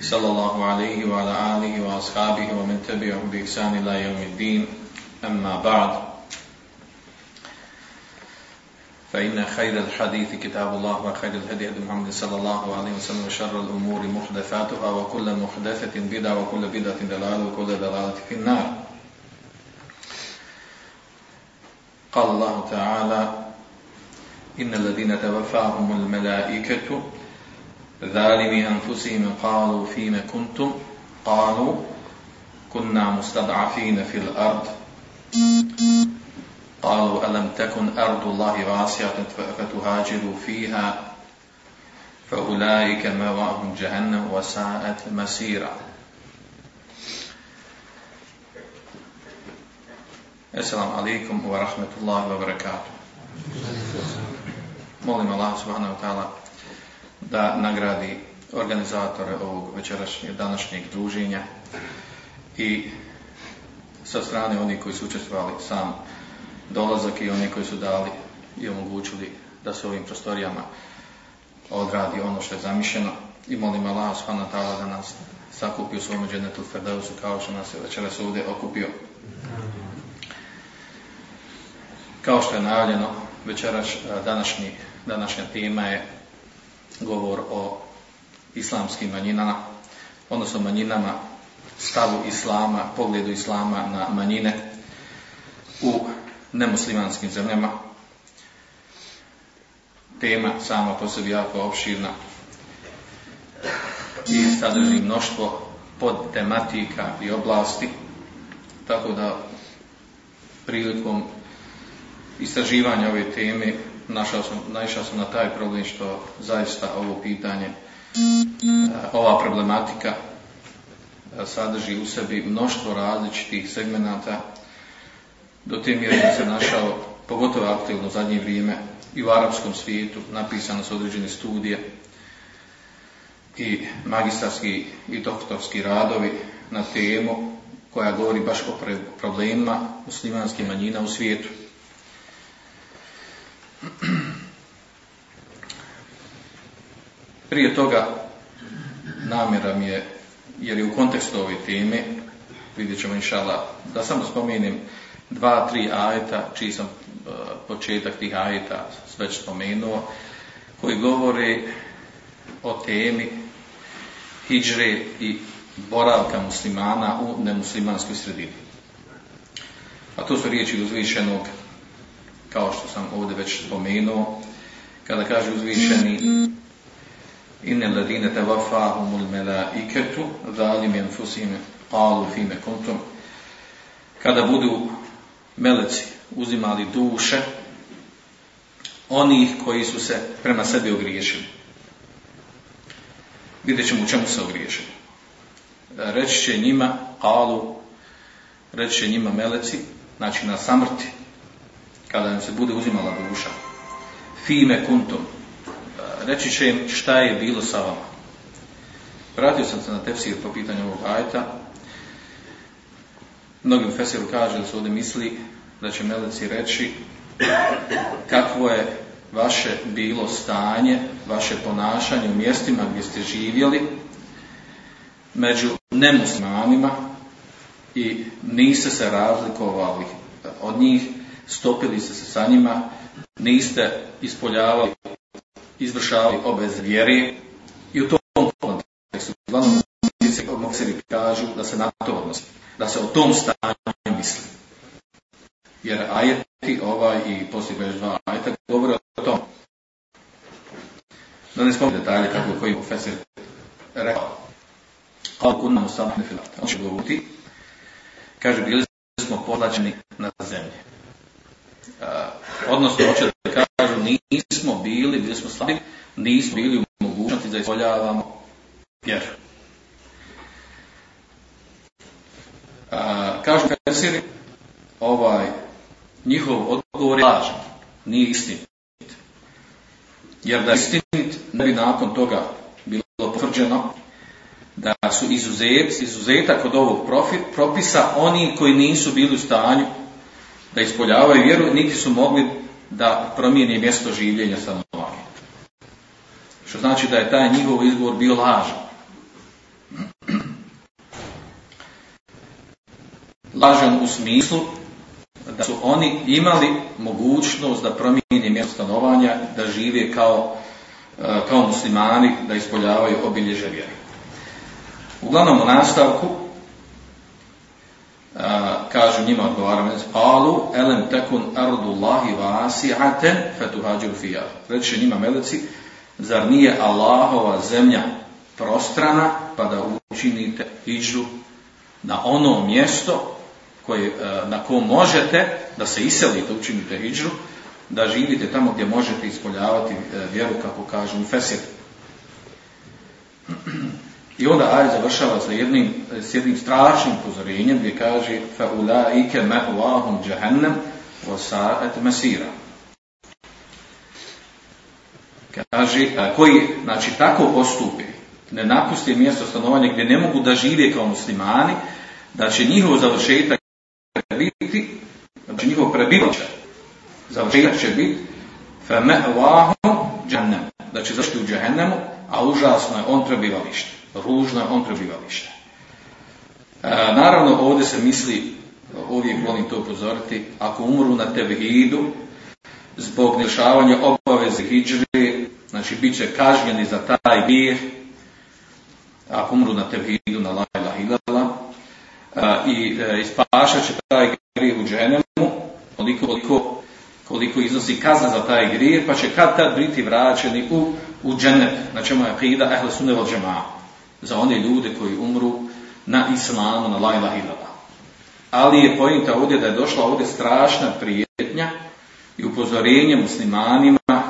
صلى الله عليه وعلى آله وأصحابه ومن تبعهم بإحسان إلى يوم الدين. أما بعد فإن خير الحديث كتاب الله وخير الهدي هدي محمد صلى الله عليه وسلم وشر الأمور محدثاتها وكل محدثة بدعة وكل بدعة دلالة وكل دلالة في النار. قال الله تعالى إن الذين توفاهم الملائكة ظالمي أنفسهم قالوا فيما كنتم قالوا كنا مستضعفين في الأرض قالوا ألم تكن أرض الله واسعة فتهاجروا فيها فأولئك مأواهم جهنم وساءت مسيرا Assalamu alaikum wa rahmatullahi wa barakatuh. Molim Allah subhanahu wa ta'ala da nagradi organizatore ovog večerašnjeg današnjeg druženja i sa strane onih koji su učestvovali sam dolazak i oni koji su dali i omogućili da se ovim prostorijama odradi ono što je zamišljeno i molim Allah subhanahu ta'ala da nas sakupi u svom dženetu Ferdausu kao što nas je večeras ovdje okupio. Kao što je najavljeno, večeras današnji, današnja tema je govor o islamskim manjinama, odnosno manjinama, stavu islama, pogledu islama na manjine u nemuslimanskim zemljama. Tema sama po sebi jako opširna i sadrži mnoštvo pod tematika i oblasti, tako da prilikom istraživanja ove teme našao sam, naišao sam na taj problem što zaista ovo pitanje, ova problematika sadrži u sebi mnoštvo različitih segmenata do te mjere da se našao, pogotovo aktivno u zadnje vrijeme, i u arapskom svijetu, napisano su određene studije i magistarski i doktorski radovi na temu koja govori baš o problemima muslimanskih manjina u svijetu. Prije toga namjera mi je, jer je u kontekstu ove teme, vidjet ćemo inšala, da samo spomenem dva, tri ajeta, čiji sam uh, početak tih ajeta već spomenuo, koji govore o temi hijđre i boravka muslimana u nemuslimanskoj sredini. A to su riječi uzvišenog, kao što sam ovdje već spomenuo, kada kaže uzvišeni inne ladine tevafahumul melaiketu zalim enfusime qalu fime kuntum kada budu meleci uzimali duše onih koji su se prema sebi ogriješili. Vidjet ćemo u čemu se ogriješili. Reći će njima, alu, reći će njima meleci, znači na samrti, kada im se bude uzimala duša. Fime kuntum. Reći će im šta je bilo sa vama. Vratio sam se na tefsir po pitanju ovog ajta. Mnogi u Fesiru kaže da su ovdje misli da će meleci reći kakvo je vaše bilo stanje, vaše ponašanje u mjestima gdje ste živjeli među nemuslimanima i niste se razlikovali od njih, stopili se sa njima, niste ispoljavali, izvršavali obez vjere i u tom kontekstu uglavnom se kažu da se na to odnosi, da se o tom stanju misli. Jer ajeti ovaj i poslije već dva ajeta govore o tom. Da ne spominje detalje kako koji profesor rekao. Kao nam ustavne filate. On će govoriti, kaže, bili smo podlačeni na zemlji. Uh, odnosno hoće da kažu nismo bili, bili smo slabi, nismo bili u mogućnosti da ispoljavamo vjeru. Uh, kažu Persiri, ovaj, njihov odgovor je lažan, nije istinit. Jer da je istinit, ne bi nakon toga bilo potvrđeno da su izuzet, izuzetak od ovog profit, propisa oni koji nisu bili u stanju da ispoljavaju vjeru, niti su mogli da promijeni mjesto življenja stanovanja. Što znači da je taj njihov izgovor bio lažan. Lažan u smislu da su oni imali mogućnost da promijeni mjesto stanovanja, da žive kao, e, kao muslimani, da ispoljavaju obilježe vjere. Uglavnom u nastavku kažu njima odgovaram, alu elem tekun ardullahi vasi'aten fetuhađu fija. Reče njima meleci, zar nije Allahova zemlja prostrana, pa da učinite iđu na ono mjesto koje, na kom možete da se iselite, učinite hijđu, da živite tamo gdje možete ispoljavati e, vjeru, kako kažu Fesir. I onda aj završava sa jednim, s jednim strašnim upozorenjem gdje kaže ma'wahum jahannam wa sa'at masira. Kaže, koji, znači, tako postupi, ne napusti mjesto stanovanja gdje ne mogu da žive kao muslimani, da će njihov završetak biti, znači njihov prebivalište, završetak će biti, ma'wahum jahannam, da će završiti u džahennemu, a užasno je on prebivalište ružno je on prebivalište. E, naravno, ovdje se misli, uvijek volim to upozoriti, ako umru na tevhidu, zbog nešavanja obaveze hijđri, znači bit će kažnjeni za taj bir, ako umru na tevhidu, na la ilaha e, i e, ispašat će taj grijeh u dženemu, koliko, koliko, koliko iznosi kazna za taj grijeh, pa će kad tad biti vraćeni u, u džennet, na čemu je akida ehle sunne za one ljude koji umru na islamu, na lajla ilala. Ali je pojenta ovdje da je došla ovdje strašna prijetnja i upozorenje muslimanima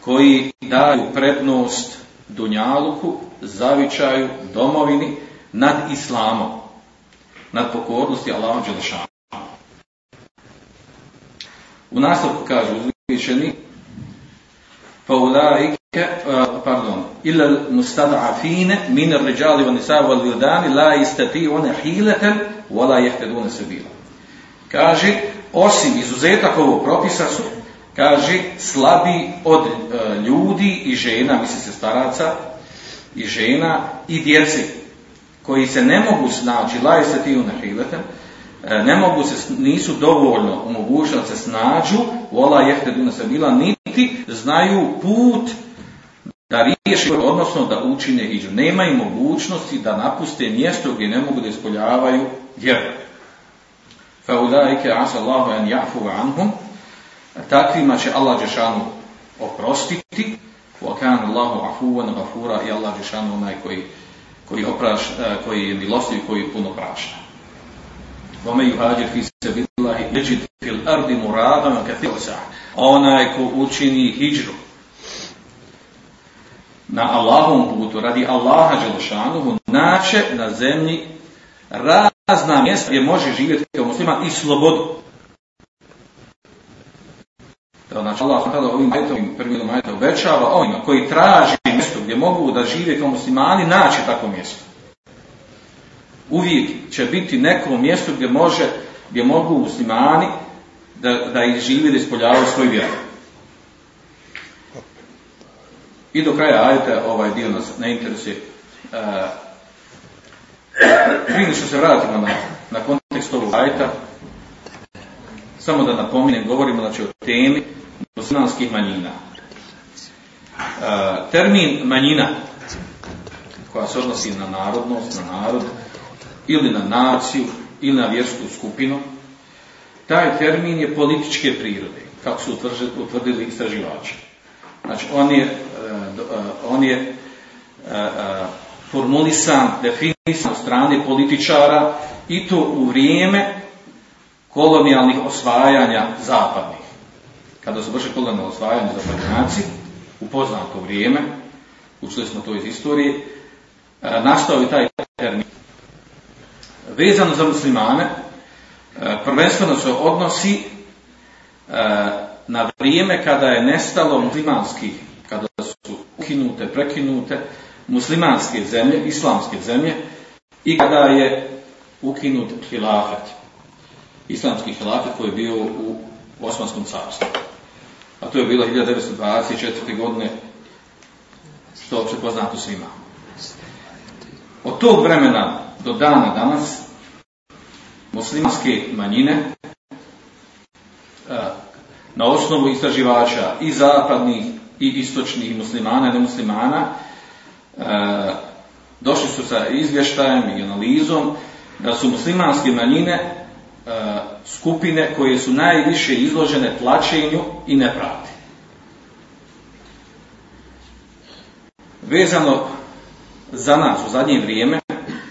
koji daju prednost dunjaluku, zavičaju, domovini nad islamom, nad pokornosti Allahom Đelešanu. U nastavku kaže uzvišeni, pa u Eh, pardon, ila mustad'afine min ar-rijali wan nisa wal wildani la yastati'una hilatan wa la yahtaduna sabila. Kaže osim izuzetak ovog propisa su kaže slabi od eh, ljudi i žena, misli se staraca i žena i djeci koji se ne mogu snaći, la yastati'una hilatan eh, ne mogu se, nisu dovoljno u mogućnosti se snađu, vola jehte duna sabila, niti znaju put da riješi, odnosno da učine iđu. Nemaju mogućnosti da napuste mjesto gdje ne mogu da ispoljavaju vjeru. Fa ulaike asa Allahu an jafu anhum, takvima će Allah Đešanu oprostiti, wa kan Allahu afuwan gafura i Allah Đešanu onaj koji, koji, opraš, e, koji je milostiv i koji puno prašta. Vome juhađir fi sebillahi jeđid fil ardi muradama kathirsa. Onaj ko učini hijđru na Allahom putu, radi Allaha Đelešanuhu, naće na zemlji razna mjesta gdje može živjeti kao musliman i slobodu. Znači Allah tada ovim majetom, prvim majetom većava onima koji traži mjesto gdje mogu da žive kao muslimani, naći tako mjesto. Uvijek će biti neko mjesto gdje može, gdje mogu muslimani da, da ih živi, da ispoljavaju svoj vjeru. I do kraja ajte ovaj dio nas ne interesuje. E, prije što se vratimo na, na kontekst ovog ajta, samo da napominem, govorimo znači o temi muslimanskih manjina. E, termin manjina koja se odnosi na narodnost, na narod, ili na naciju, ili na vjersku skupinu, taj termin je političke prirode, kako su utvrdili istraživači. Znači, on je, e, e, on je e, formulisan, definisan od strane političara i to u vrijeme kolonijalnih osvajanja zapadnih. Kada su vrše kolonijalne osvajanje zapadnjaci, u poznato vrijeme, učili smo to iz istorije, nastao je taj termin vezano za muslimane, prvenstveno se odnosi na vrijeme kada je nestalo muslimanskih, kada su ukinute, prekinute muslimanske zemlje, islamske zemlje i kada je ukinut hilafet, islamski hilafet koji je bio u Osmanskom carstvu. A to je bilo 1924. godine, što je poznato svima. Od tog vremena do dana danas muslimanske manjine na osnovu istraživača i zapadnih i istočnih muslimana i nemuslimana došli su sa izvještajem i analizom da su muslimanske manjine skupine koje su najviše izložene tlačenju i nepravdi. Vezano za nas u zadnje vrijeme,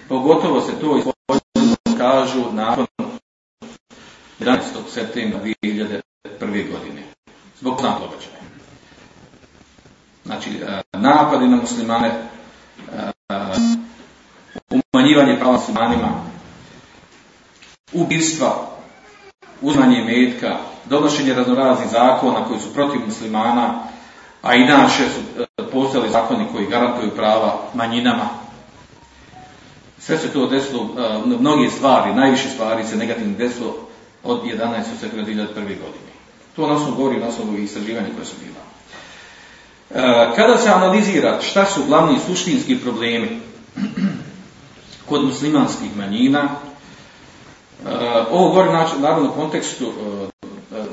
pogotovo se to kažu nakon 11. septembra 2001. godine. Zbog znam događaja. Znači, e, napadi na muslimane, e, umanjivanje prava muslimanima, ubijstva, uzmanje metka, donošenje raznoraznih zakona koji su protiv muslimana, a inače su e, postojali zakoni koji garantuju prava manjinama. Sve se to desilo, mnoge stvari, najviše stvari se negativno desilo od 11. septembra 2001. godine. To nas govori na osnovu istraživanja koje su bila. E, kada se analizira šta su glavni suštinski problemi kod muslimanskih manjina, ovo govori naravno u kontekstu,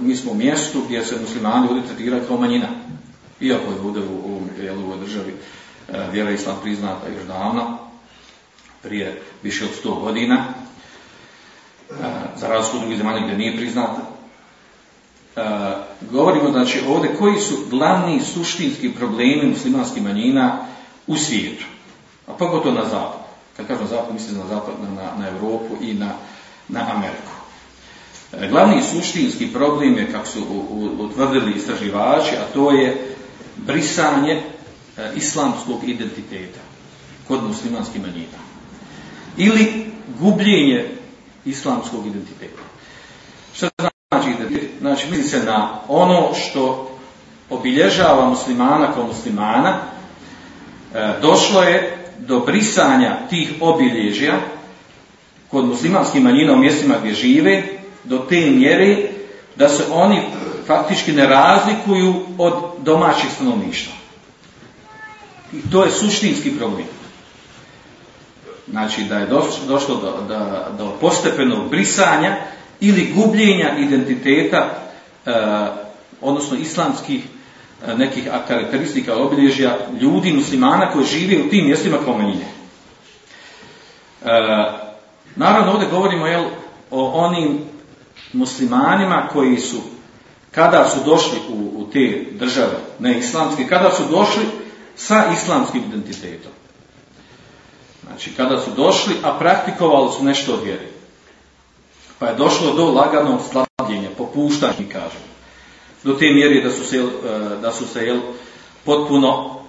mi smo u mjestu gdje se muslimani ovdje tretiraju kao manjina iako je ovdje u ovom dijelu ovoj državi e, vjera islam priznata još davno, prije više od 100 godina, e, za razliku od drugih zemalja gdje nije priznata. E, govorimo znači ovdje koji su glavni suštinski problemi muslimanskih manjina u svijetu, a pogotovo na zapad. Kad kažem zapad, mislim na zapad, na, na Europu i na, na Ameriku. Glavni suštinski problem je, kako su utvrdili istraživači, a to je brisanje e, islamskog identiteta kod muslimanskih manjina. Ili gubljenje islamskog identiteta. Što znači? Znači misli se na ono što obilježava muslimana kao muslimana, e, došlo je do brisanja tih obilježja kod muslimanskih manjina u mjestima gdje žive, do te mjere da se oni faktički ne razlikuju od domaćih stanovništva. I to je suštinski problem. Znači da je došlo do, do, do postepenog brisanja ili gubljenja identiteta, odnosno islamskih e, nekih karakteristika obilježja ljudi, muslimana koji žive u tim mjestima kao manjine. E, naravno ovdje govorimo jel, o onim muslimanima koji su kada su došli u, u te države ne islamske, kada su došli sa islamskim identitetom. Znači, kada su došli, a praktikovali su nešto od. Pa je došlo do laganog slabljenja, popuštanja, mi kažemo. Do te mjere da su se, e, da su se jel, potpuno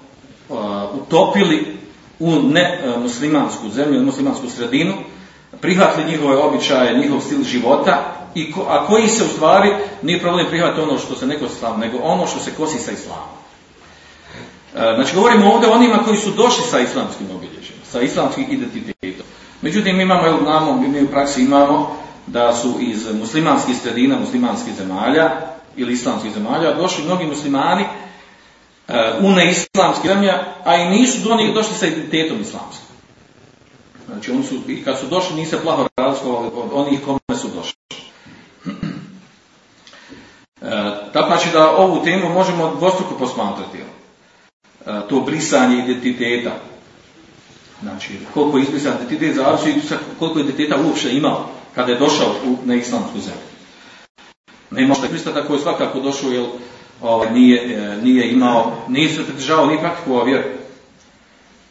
uh, utopili u ne uh, muslimansku zemlju, muslimansku sredinu, prihvatili njihove običaje, njihov stil života i ko, a koji se u stvari nije problem prihvatiti ono što se neko islam, nego ono što se kosi sa islamom. Znači govorimo ovdje o onima koji su došli sa islamskim obilježjima, sa islamskim identitetom. Međutim, imamo, imamo, mi u praksi imamo da su iz muslimanskih sredina, muslimanskih zemalja ili islamskih zemalja došli mnogi muslimani e, u neislamske zemlje, a i nisu do njih došli sa identitetom islamskim. Znači, oni su, i kad su došli, nisu plaho razlikovali od onih kome su došli. E, tako znači da ovu temu možemo dvostruko posmatrati. E, to brisanje identiteta. Znači, koliko je izbrisan identitet zavisi koliko identiteta uopšte imao kada je došao u, na islamsku zemlju. Ne može da tako je svakako došao jer ovaj, nije, e, nije imao, nije se pridržavao, nije praktikovao vjeru.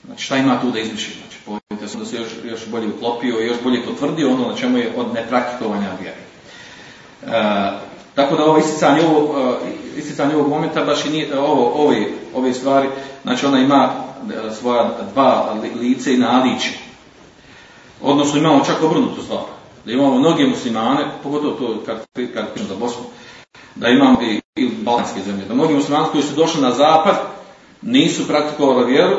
Znači, šta ima tu da izbriši? Znači, pojete sam da se još, još bolje uklopio i još bolje potvrdio ono na čemu je od nepraktikovanja vjere. E, tako da ovo isticanje ovog, uh, isticanje ovog momenta baš i nije, ovo, ove, ove stvari, znači ona ima svoja dva lice i naliče. Od, odnosno imamo čak obrnutu stvar, da imamo mnoge muslimane, pogotovo to kad, kad za Bosnu, da imamo i, i balkanske zemlje, da mnogi muslimani koji su došli na zapad nisu praktikovali vjeru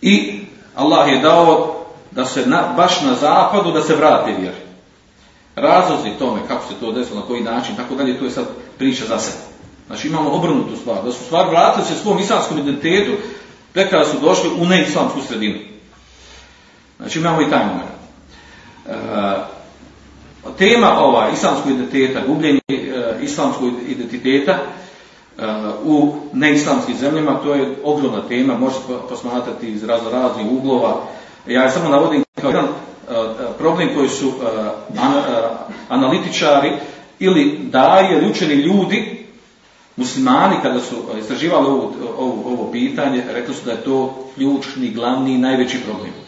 i Allah je dao da se na, baš na zapadu da se vrate vjeri. Razlozi tome, kako se to desilo, na koji način, tako dalje, to je sad priča za sebe. Znači imamo obrnutu stvar, da su stvar vratili se svom islamskom identitetu, tek kada su došli u neislamsku sredinu. Znači imamo i taj moment. E, tema ova islamskog identiteta, gubljenje e, islamskog identiteta e, u neislamskim zemljama, to je ogromna tema, možete posmatrati iz razno raznih uglova. Ja samo navodim kao jedan problem koji su analitičari ili daje ili učeni ljudi, muslimani kada su istraživali ovo, ovo, ovo pitanje, rekli su da je to ključni, glavni najveći problem.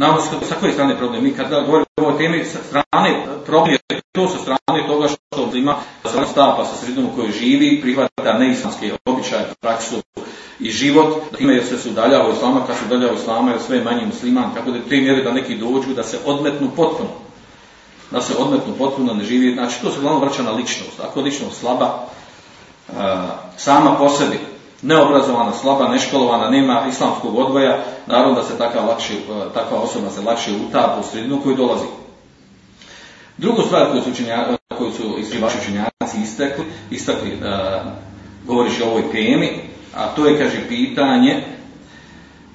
Naravno, sa koje strane problem? Mi kada govorimo o ovoj temi, sa strane problem je to sa strane toga što ima sa stapa sa sredinom u kojoj živi, prihvata neislamske običaje, praksu i život, da time jer se su udaljava od islama, kad se udaljava od islama, jer sve je manje musliman, kako da te mjere da neki dođu, da se odmetnu potpuno. Da se odmetnu potpuno, ne živi, znači to se uglavnom vraća na ličnost. Ako je ličnost slaba, sama po sebi, neobrazovana, slaba, neškolovana, nema islamskog odgoja, naravno da se takva, lakše, takva osoba se lakše utapa u sredinu koju dolazi. Drugu stvar koju su, učenja, koju su iskrivači učenjaci istakli, istakli uh, govoriš o ovoj temi, a to je, kaže, pitanje,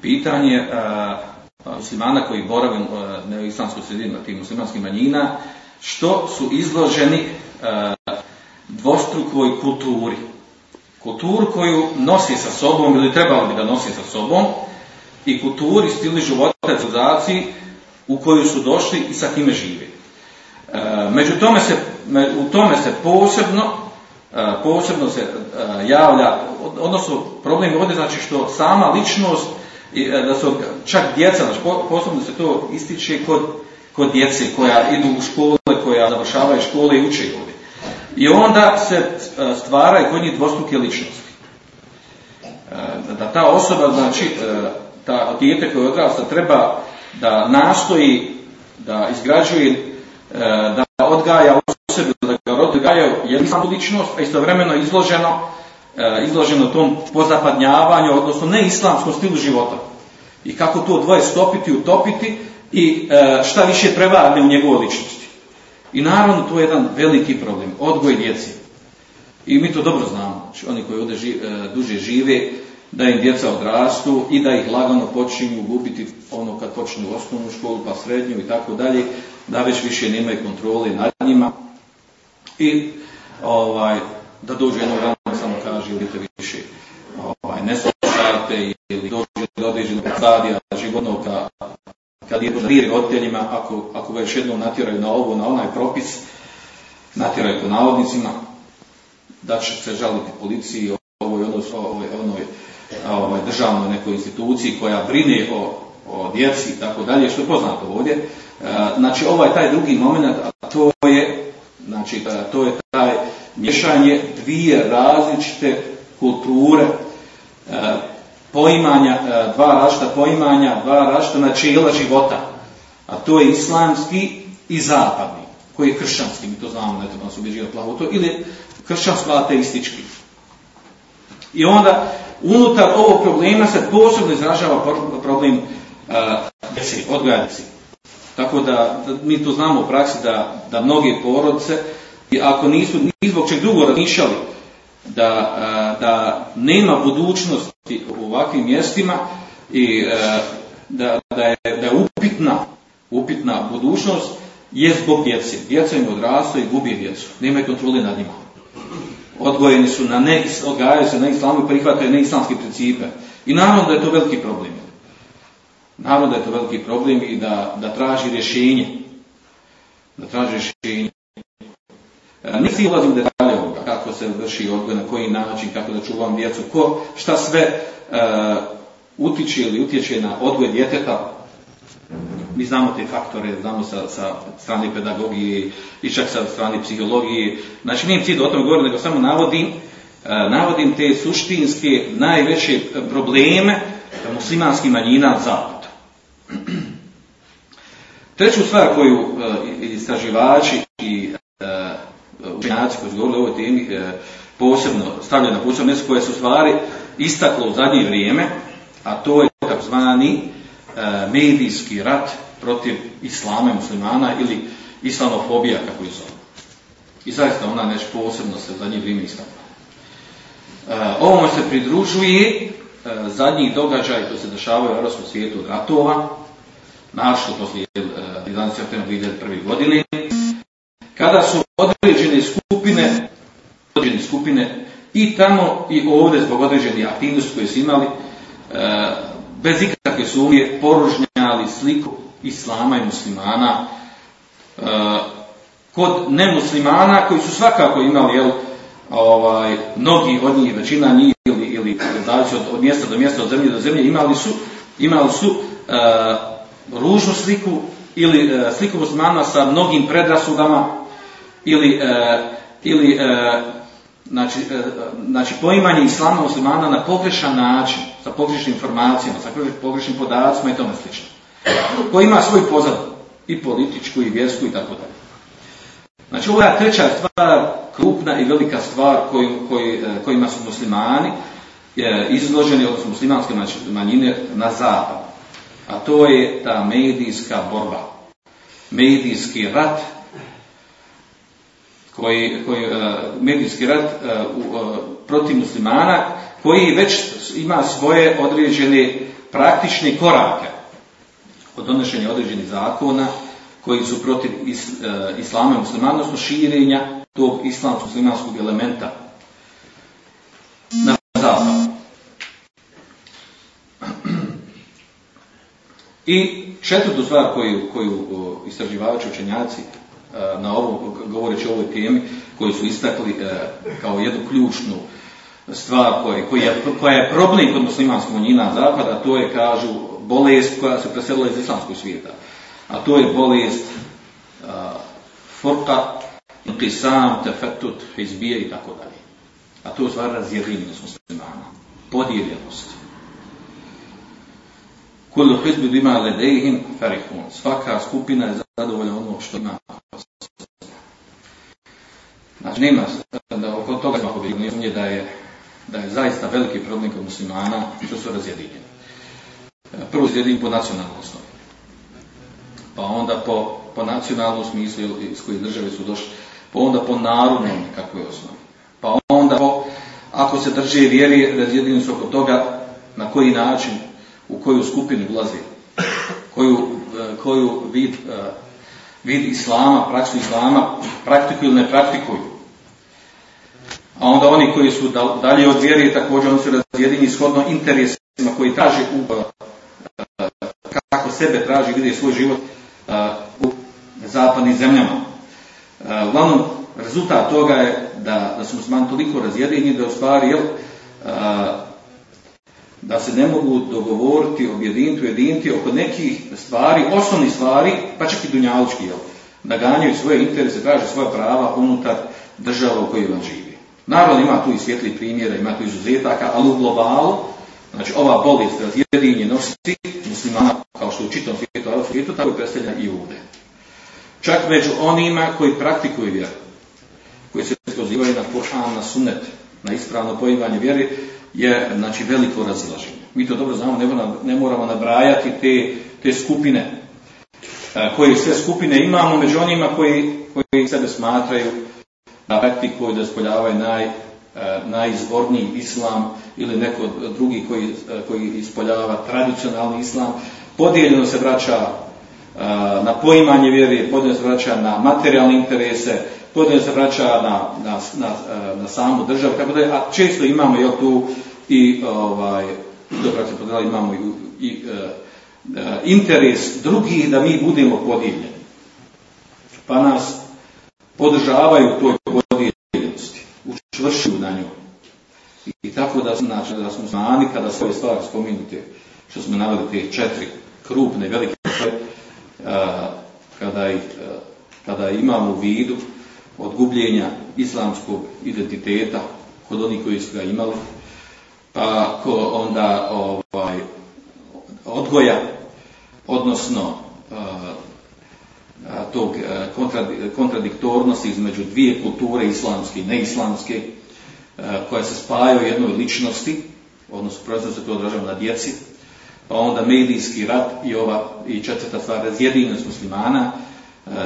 pitanje uh, muslimana koji borave uh, na islamskoj sredini, tim muslimanskim manjina, što su izloženi dvostrukoj kulturi kulturu koju nosi sa sobom ili trebalo bi da nosi sa sobom i kulturi, stili života, civilizaciji u koju su došli i sa kime žive. E, među tome se, u tome se posebno e, posebno se e, javlja, odnosno problem je ovdje znači što sama ličnost, da su čak djeca, znači posebno se to ističe kod, kod djece koja idu u škole, koja završavaju škole i uče ovdje. I onda se e, stvaraju kod njih dvostruke ličnosti. E, da ta osoba, znači, e, ta dijete koje odrasta treba da nastoji, da izgrađuje, da odgaja u da ga odgaja jednu ličnost, a istovremeno izloženo, izloženo tom pozapadnjavanju, odnosno neislamskom stilu života. I kako to dvoje stopiti, utopiti i šta više prevarne u njegovoj ličnosti. I naravno to je jedan veliki problem, odgoj djeci. I mi to dobro znamo, znači oni koji ovdje žive, duže žive, da im djeca odrastu i da ih lagano počinju gubiti ono kad počnu osnovnu školu, pa srednju i tako dalje, da već više nemaju kontrole nad njima. I ovaj, da dođe jednog dana samo kaže, idete više ovaj, ne slušajte ili dođe do određenog stadija životnog kad je prije roditeljima, ako, ako ga još jednom natjeraju na ovo, na onaj propis, natjeraju po navodnicima, da će se žaliti policiji, ovoj, ovoj, ovoj, ovoj, ovoj državnoj nekoj instituciji koja brine o, o djeci i tako dalje, što je poznato ovdje. E, znači, ovaj taj drugi moment, a to je, znači, to je taj miješanje dvije različite kulture, e, poimanja, e, dva različita poimanja, dva različita načela života. A to je islamski i zapadni, koji je kršćanski, mi to znamo, ne treba nas ubjeđivati plavo to, ili kršćansko-ateistički. I onda, unutar ovog problema se posebno izražava problem djeci, uh, odgajnici. Tako da, da, mi to znamo u praksi da, da mnoge porodice, i ako nisu ni zbog čeg drugo razmišljali, da, da nema budućnosti u ovakvim mjestima i da, da, je, da je upitna, upitna budućnost je zbog djece. Djeca im odrastaju i gubi djecu. Nemaju kontrole nad njima. Odgojeni su na ne, odgajaju se na islamu i prihvataju neislamske principe. I naravno da je to veliki problem. Naravno da je to veliki problem i da, da traži rješenje. Da traži rješenje. Nisi ulazim u detalje ovoga, kako se vrši odgoj, na koji način, kako da čuvam djecu, ko, šta sve uh, utiče ili utječe na odgoj djeteta. Mi znamo te faktore, znamo sa, sa strane pedagogije i čak sa strane psihologije. Znači, nijem cilj o tome govorim, nego samo navodim, uh, navodim te suštinske, najveće probleme muslimanskih manjina zapada. Treću stvar koju istraživači i učenjaci koji su govorili o ovoj temi posebno stavljaju na posebno mjesto koje su stvari istaklo u zadnje vrijeme, a to je takozvani medijski rat protiv islama muslimana ili islamofobija kako je zove. I zaista ona nešto posebno se za njih vrijeme istakla. E, Ovom se pridružuje zadnjih događaj koji se dešavaju u europskom svijetu od ratova, našto poslije 11. septembra 2001. godine, kada su određene skupine, određene skupine i tamo i ovdje zbog određenih aktivnosti koje su imali, e, bez ikakve sumnje poružnjali sliku islama i muslimana kod nemuslimana koji su svakako imali jel, ovaj, mnogi od njih, većina njih ili, ili od, od mjesta do mjesta, od zemlje do zemlje, imali su, imali su uh, ružnu sliku ili uh, sliku muslimana sa mnogim predrasudama ili, uh, ili znači, znači poimanje islama muslimana na pogrešan način, sa pogrešnim informacijama, sa pogrešnim podacima i tome slično. Koji ima svoj pozad i političku i vjersku i tako dalje. Znači ovo je treća stvar, krupna i velika stvar koju, koji, e, kojima su muslimani je, izloženi, odnosno muslimanske manjine na zapad. A to je ta medijska borba. Medijski rat koji, koji uh, medijski rat uh, uh, protiv muslimana koji već ima svoje određene praktične korake od donošenja određenih zakona koji su protiv is, islama i muslimana, odnosno širenja tog islamsko-muslimanskog elementa na zapad. I četvrtu stvar koju, koju istraživači učenjaci na ovo, govoreći o ovoj temi, koju su istakli uh, kao jednu ključnu stvar koja, koja, je problem kod muslimanskog manjina zapada, to je, kažu, bolest koja se preselila iz islamskog svijeta a to je bolest uh, furqa, inqisam, tefetut, hizbije i tako dalje. A to je stvar razjedinjenost muslimana, podijeljenost. Kullu hizbi bima ledejhim farihun. Svaka skupina je zadovoljna ono što ima. Znači, nema da oko toga smo pobjegli, da je, da je zaista veliki problem kod muslimana što su razjedinjeni. Prvo razjedinjeni po nacionalnom osnovi pa onda po, po nacionalnom smislu iz koje države su došli, pa onda po narodnom nekakvoj osnovi. Pa onda po, ako se drže vjeri, razjedinu su oko toga na koji način, u koju skupinu ulazi, koju, e, koju vid, e, vid islama, praksu islama, praktikuju ili ne praktikuju. A onda oni koji su dalje od vjeri, također oni su razjedini shodno interesima koji traže u, kako sebe traži, vidi svoj život, u zapadnim zemljama. Uglavnom, rezultat toga je da, da su muslimani toliko razjedinjeni da u stvari, jel, da se ne mogu dogovoriti, objediniti, ujediniti oko nekih stvari, osnovnih stvari, pa čak i dunjalučki, jel, da ganjaju svoje interese, traže svoja prava unutar država u kojoj on živi. Naravno ima tu i svijetli primjera, ima tu izuzetaka, ali u globalu, znači ova bolest razjedinjenosti muslimana, kao što u čitom svijetu, ali u svijetu, tako predstavlja i ovdje. Čak među onima koji praktikuju vjeru, koji se pozivaju na Kur'an, na sunnet, na ispravno poimanje vjeri, je znači, veliko razilaženje. Mi to dobro znamo, ne moramo, ne moramo nabrajati te, te skupine, koje sve skupine imamo, među onima koji, koji sebe smatraju da praktikuju, da spoljavaju naj, najizvorniji islam ili neko drugi koji, koji ispoljava tradicionalni islam, podijeljeno se vraća na poimanje vjeri, podijeljeno se vraća na materijalne interese, podijeljeno se vraća na, na, na, na samu državu, tako da a često imamo jel, tu i ovaj, dobro se podijeli, imamo i, i uh, interes drugih da mi budemo podijeljeni. Pa nas podržavaju toj podijeljenosti, učvršuju na nju. I tako da, znači, da smo znani kada svoje stvari spominute, što smo naveli te četiri krupne, velike stvari, kada, ih, kada imamo u vidu od gubljenja islamskog identiteta kod onih koji su ga imali, pa ko onda ovaj, odgoja, odnosno tog kontradiktornosti između dvije kulture, islamske i neislamske, koja se spajaju u jednoj ličnosti, odnosno prvenstveno se to odražava na djeci, pa onda medijski rat i ova i četvrta stvar razjedinjenost muslimana,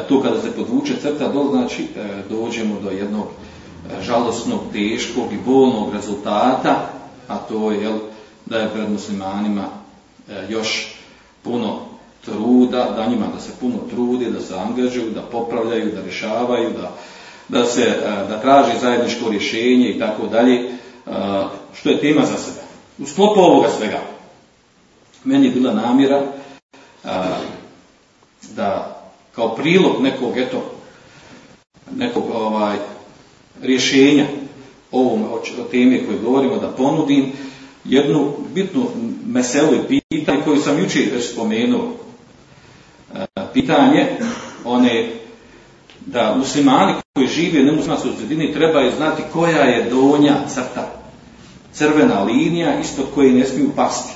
to kada se podvuče crta do znači dođemo do jednog žalosnog, teškog i bolnog rezultata, a to je jel, da je pred muslimanima još puno truda, da njima da se puno trudi, da se angažuju, da popravljaju, da rješavaju, da, da se da traži zajedničko rješenje i tako dalje, što je tema za sebe. U sklopu ovoga svega, meni je bila namjera da kao prilog nekog, eto, nekog ovaj, rješenja ovom o teme koje govorimo, da ponudim jednu bitnu meselu i pitanje koju sam jučer već spomenuo. Pitanje one da muslimani koji žive u nemuslimanskoj sredini trebaju znati koja je donja crta, crvena linija ispod koje ne smiju pasti.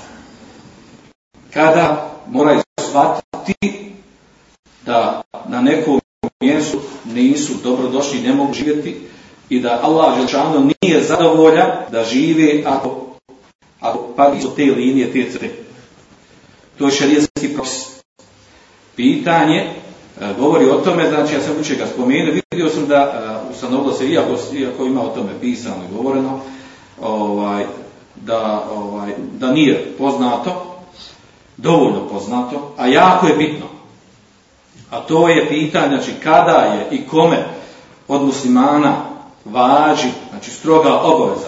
Kada moraju shvatiti da na nekom mjestu nisu dobrodošli, ne mogu živjeti i da Allah Želčano nije zadovoljan da žive ako, ako pa ispod te linije, te crte. To je šarijetski propis. Pitanje e, govori o tome, znači ja sam uče ga spomenuo, vidio sam da e, ustanovilo se, iako, iako ima o tome pisano i govoreno, ovaj, da, ovaj, da nije poznato, dovoljno poznato, a jako je bitno. A to je pitanje, znači kada je i kome od muslimana važi, znači stroga obaveza,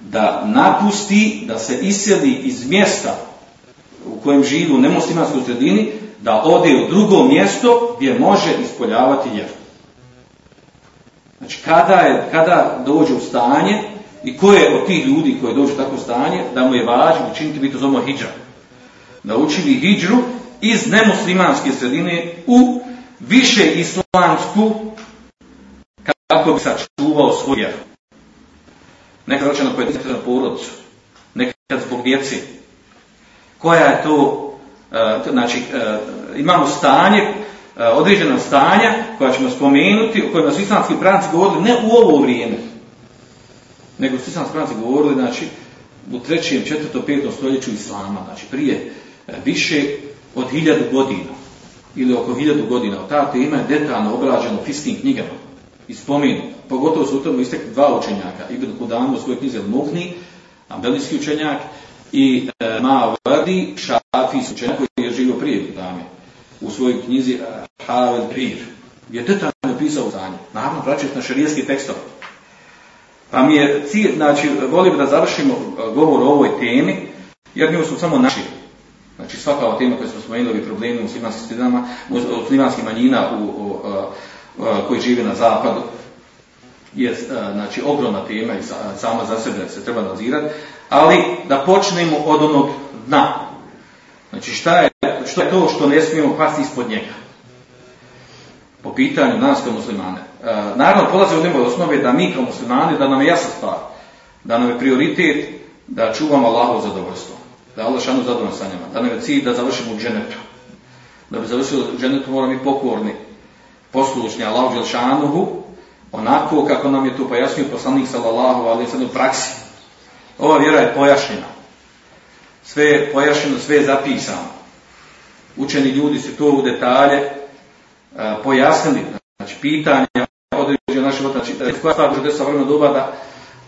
da napusti, da se iseli iz mjesta u kojem živi u nemuslimanskoj sredini, da ode u drugo mjesto gdje može ispoljavati vjeru. Znači, kada, je, kada dođe u stanje i ko je od tih ljudi koji dođu u takvo stanje, da mu je važno učiniti, biti to zovemo hijđa. Da učini hijđru iz nemuslimanske sredine u više islamsku kako bi sačuvao svoj vjeru. Nekad hoće na na porodicu, nekad zbog djeci. Koja je to, uh, znači, uh, imamo stanje, uh, određena stanja koja ćemo spomenuti, o kojima su islamski pravnici govorili ne u ovo vrijeme, nego su islamski pravnici govorili, znači, u trećem, četvrtom, petom stoljeću islama, znači prije više od hiljadu godina ili oko hiljadu godina. Ta tema je detaljno obrađena u fiskim knjigama i spomenu. Pogotovo su u tome istekli dva učenjaka. Ibn Kudam u svojoj knjizi Al-Muhni, ambelijski učenjak, i e, Mavardi, šafijski učenjak koji je živio prije Kudame, u svojoj knjizi e, Havel Prir, gdje je detaljno pisao stanje. Naravno, vraćati na šarijski tekstove. Pa mi je cilj, znači, volio bi da završimo govor o ovoj temi, jer nju su samo naši Znači svaka ova tema koju smo spomenuli, problemi muslimanskih sredinama, muslimanskih manjina u, u, u, koji žive na zapadu, je znači, ogromna tema i sama za sebe se treba nadzirati, ali da počnemo od onog dna. Znači šta je, što je to što ne smijemo pasti ispod njega? Po pitanju nas kao muslimane. Naravno, polaze od njega osnove da mi kao muslimani, da nam je jasna stvar, da nam je prioritet da čuvamo Allahovo zadovoljstvo da je Allah šanu zadovoljno sa njima, da nam je cilj da završimo u dženetu. Da bi završili u dženetu moramo biti pokorni, poslušni Allahu Đelšanuhu, onako kako nam je to pojasnio poslanik sallallahu ali sad u praksi. Ova vjera je pojašnjena. Sve je pojašnjeno, sve je zapisano. Učeni ljudi su to u detalje uh, pojasnili, znači pitanja, određenja našeg života, znači koja stvar može sa doba da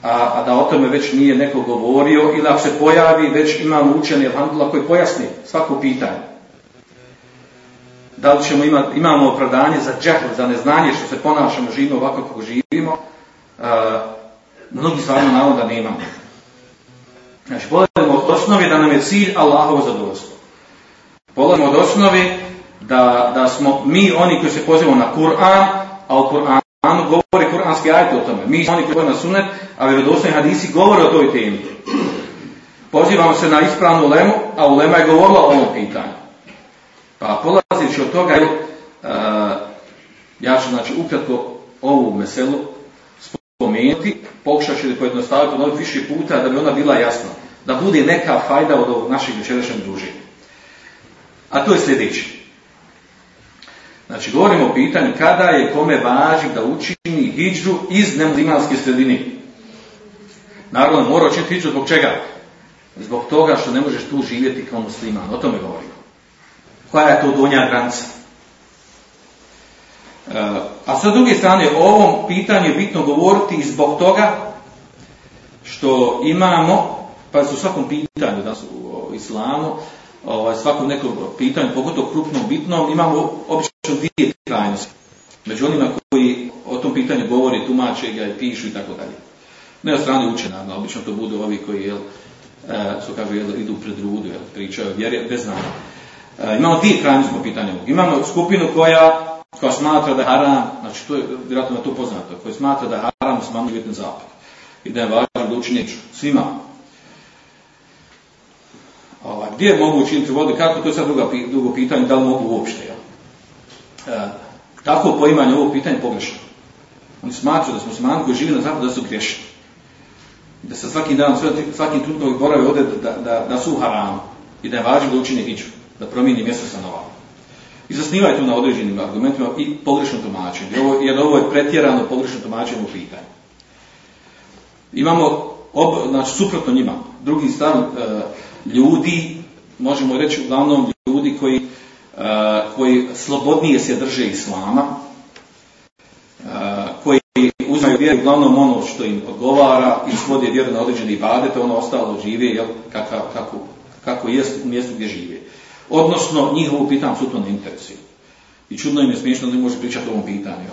a, a da o tome već nije neko govorio ili ako se pojavi već imamo učeni Alhamdulillah koji pojasni svako pitanje. Da li ćemo imati, imamo opravdanje za džahl, za neznanje što se ponašamo, živimo ovako kako živimo, a, mnogi stvarno navoda nemamo. Znači, polazimo od osnovi da nam je cilj Allahovo zadovoljstvo. Polazimo od osnovi da, da smo mi oni koji se pozivamo na Kur'an, a u Kur'anu govori kuranski ajte o tome. Mi smo oni koji na sunet, a vjerodostojni hadisi govore o toj temi. Pozivamo se na ispravnu lemu, a ulema je govorila o ovom pitanju. Pa polazići od toga, uh, ja ću znači ukratko ovu meselu spomenuti, pokušat ću da pojednostaviti ono više puta da bi ona bila jasna. Da bude neka fajda od ovog našeg večerašnjeg druženja. A to je sljedeće. Znači, govorimo o pitanju kada je kome važi da učini hijđu iz nemuslimanske sredine. Naravno, mora učiniti hijđu zbog čega? Zbog toga što ne možeš tu živjeti kao musliman. O tome govorimo. Koja je to donja granica? E, a sa druge strane, o ovom pitanju je bitno govoriti i zbog toga što imamo, pa su u svakom pitanju da su u islamu, ovaj, svakom nekom pitanju, pogotovo krupnom, bitnom, imamo obično dvije krajnosti. Među onima koji o tom pitanju govori, tumače ga i pišu i tako dalje. Ne od strane učena, obično to budu ovi koji jel, e, su kažu, jel, idu pred rudu, jel, pričaju vjeri, bez znanja. E, imamo dvije krajnosti po pitanju. Imamo skupinu koja, koja smatra da je haram, znači to je vjerojatno to poznato, koja smatra da je haram smanju na zapad. I da je važno da svima, Ovaj, gdje mogu učiniti vode, kako, to je sad druga, drugo pitanje, da li mogu uopšte. Ja? E, tako poimanje ovog pitanja pogrešno. Oni smatruju da smo muslimani koji žive na zapadu da su grešni. Da se svakim danom, svakim trenutkom borave ovdje da, da, da su haram i da je važno da učine da promijeni mjesto stanovanja. I zasnivaju to na određenim argumentima i pogrešno tumačenje, jer ovo, je pretjerano pogrešno tumačenje u pitanju. Imamo, ob, znači, suprotno njima, drugi stav, e, ljudi, možemo reći uglavnom ljudi koji, uh, koji slobodnije se drže islama, uh, koji uzmaju vjeru uglavnom ono što im odgovara i svode vjeru na određeni ibadete, ono ostalo žive jel, kako, kako, kako jest u mjestu gdje žive. Odnosno, njihovo pitanje su ne interesuje. I čudno im je smiješno da ne može pričati o ovom pitanju.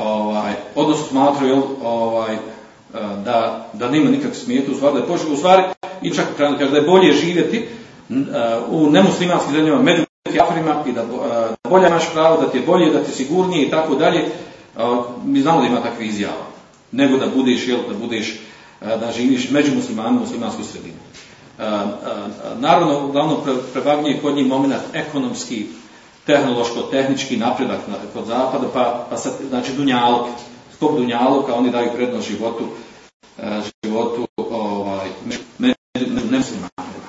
Ovaj, odnosno smatruju ovaj, da, da nema nikakve smijetu, u stvari, da je poželjno, u stvari, i čak kaže da je bolje živjeti u nemuslimanskim zemljama među kafirima i da bolje imaš pravo, da ti je bolje, da ti je sigurnije i tako dalje. Mi znamo da ima takve izjava. Nego da budeš, jel, da budeš, da živiš među muslimanima u muslimanskoj sredini. Naravno, uglavnom prevagnije kod njih moment ekonomski, tehnološko-tehnički napredak kod zapada, pa, pa sad, znači dunjalog, zbog dunjaluka oni daju prednost životu, životu ovaj, nemuslimanima.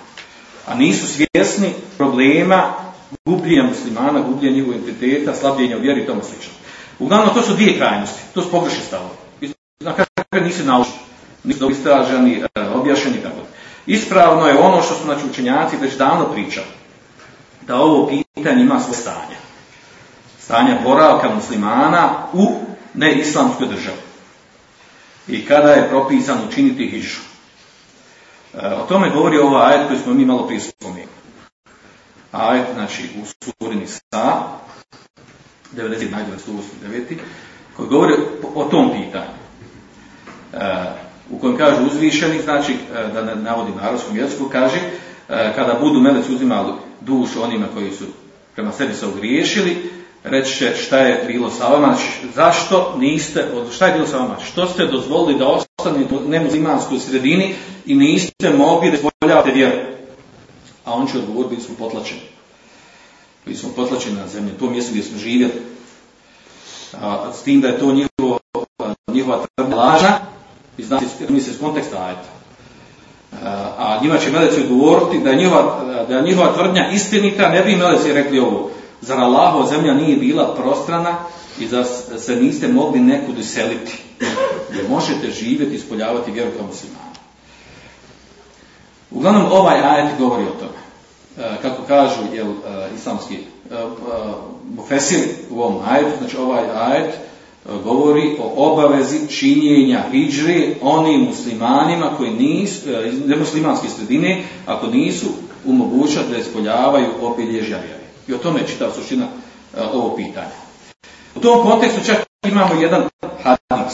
A nisu svjesni problema gubljenja muslimana, gubljenja njihovog identiteta, slabljenja vjeri i tomu slično. Uglavnom, to su dvije krajnosti, to su pogrešni stavovi. Na kraju nisu naučeni, nisu istraženi, e, objašeni tako. Ispravno je ono što su znači, učenjaci već davno pričali, da ovo pitanje ima svoje stanje. Stanja boravka muslimana u neislamskoj državi. I kada je propisano učiniti hižu. E, o tome govori ova ajet koju smo mi malo prije spomenuli. Ajet, znači, u surini sa, 90, najbolje 189, koji govori o tom pitanju. E, u kojem kaže uzvišeni, znači, e, da ne navodim na arabskom jeziku, kaže, kada budu meleci uzimali dušu onima koji su prema sebi se ogriješili, reći će šta je bilo sa vama, zašto niste, šta je bilo sa vama, što ste dozvolili da ostanete u nemuslimanskoj sredini i niste mogli da izvoljavate vjeru. A on će odgovoriti, bili smo potlačeni. Bili smo potlačeni na zemlji, to mjesto gdje smo živjeli. A, s tim da je to njihovo, njihova tvrdnja lažna, i mi se iz konteksta ajeta. A njima će meleci odgovoriti da je njihova, da je njihova tvrdnja istinita, ne bi meleci rekli ovo. Zar Allahova zemlja nije bila prostrana i da se niste mogli nekud iseliti? Gdje možete živjeti i ispoljavati vjeru kao muslimani. Uglavnom, ovaj ajet govori o tome. E, kako kažu jel, e, islamski e, mufesir u ovom ajetu, znači ovaj ajet govori o obavezi činjenja hijđri onim muslimanima koji nisu, nemuslimanske sredine, ako nisu u mogućnosti da ispoljavaju obilježja vjere. I o tome je čitav suština ovo pitanja. U tom kontekstu čak imamo jedan hadis,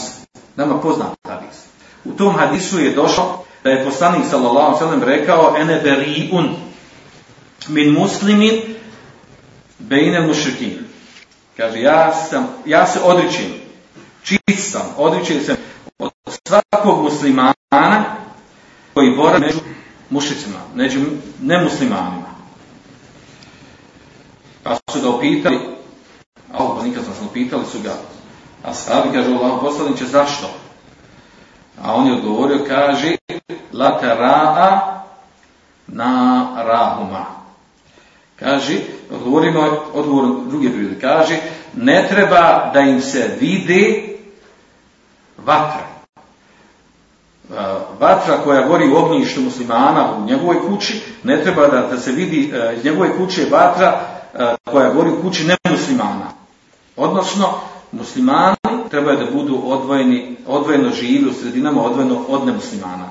nama poznat hadis. U tom hadisu je došlo da je poslanik sallallahu sallam rekao ene beriun min muslimin bejne mušrikin. Kaže, ja, sam, ja se odričim, čist sam, odričim se od svakog muslimana koji bora među mušicima, među nemuslimanima. Pa su ga upitali, Allah nikad sam upitali su ga, a sahabi kaže, Allah poslaniće, zašto? A on je odgovorio, kaže, la ra'a na rahuma. Kaže, odgovorimo odgovor druge prirode. Kaže, ne treba da im se vide vatra. Uh, Vatra koja gori u ognjištu muslimana u njegovoj kući, ne treba da, da se vidi uh, iz njegove kuće vatra uh, koja gori u kući nemuslimana. Odnosno, muslimani trebaju da budu odvojeni, odvojeno živi u sredinama, odvojeno od nemuslimana.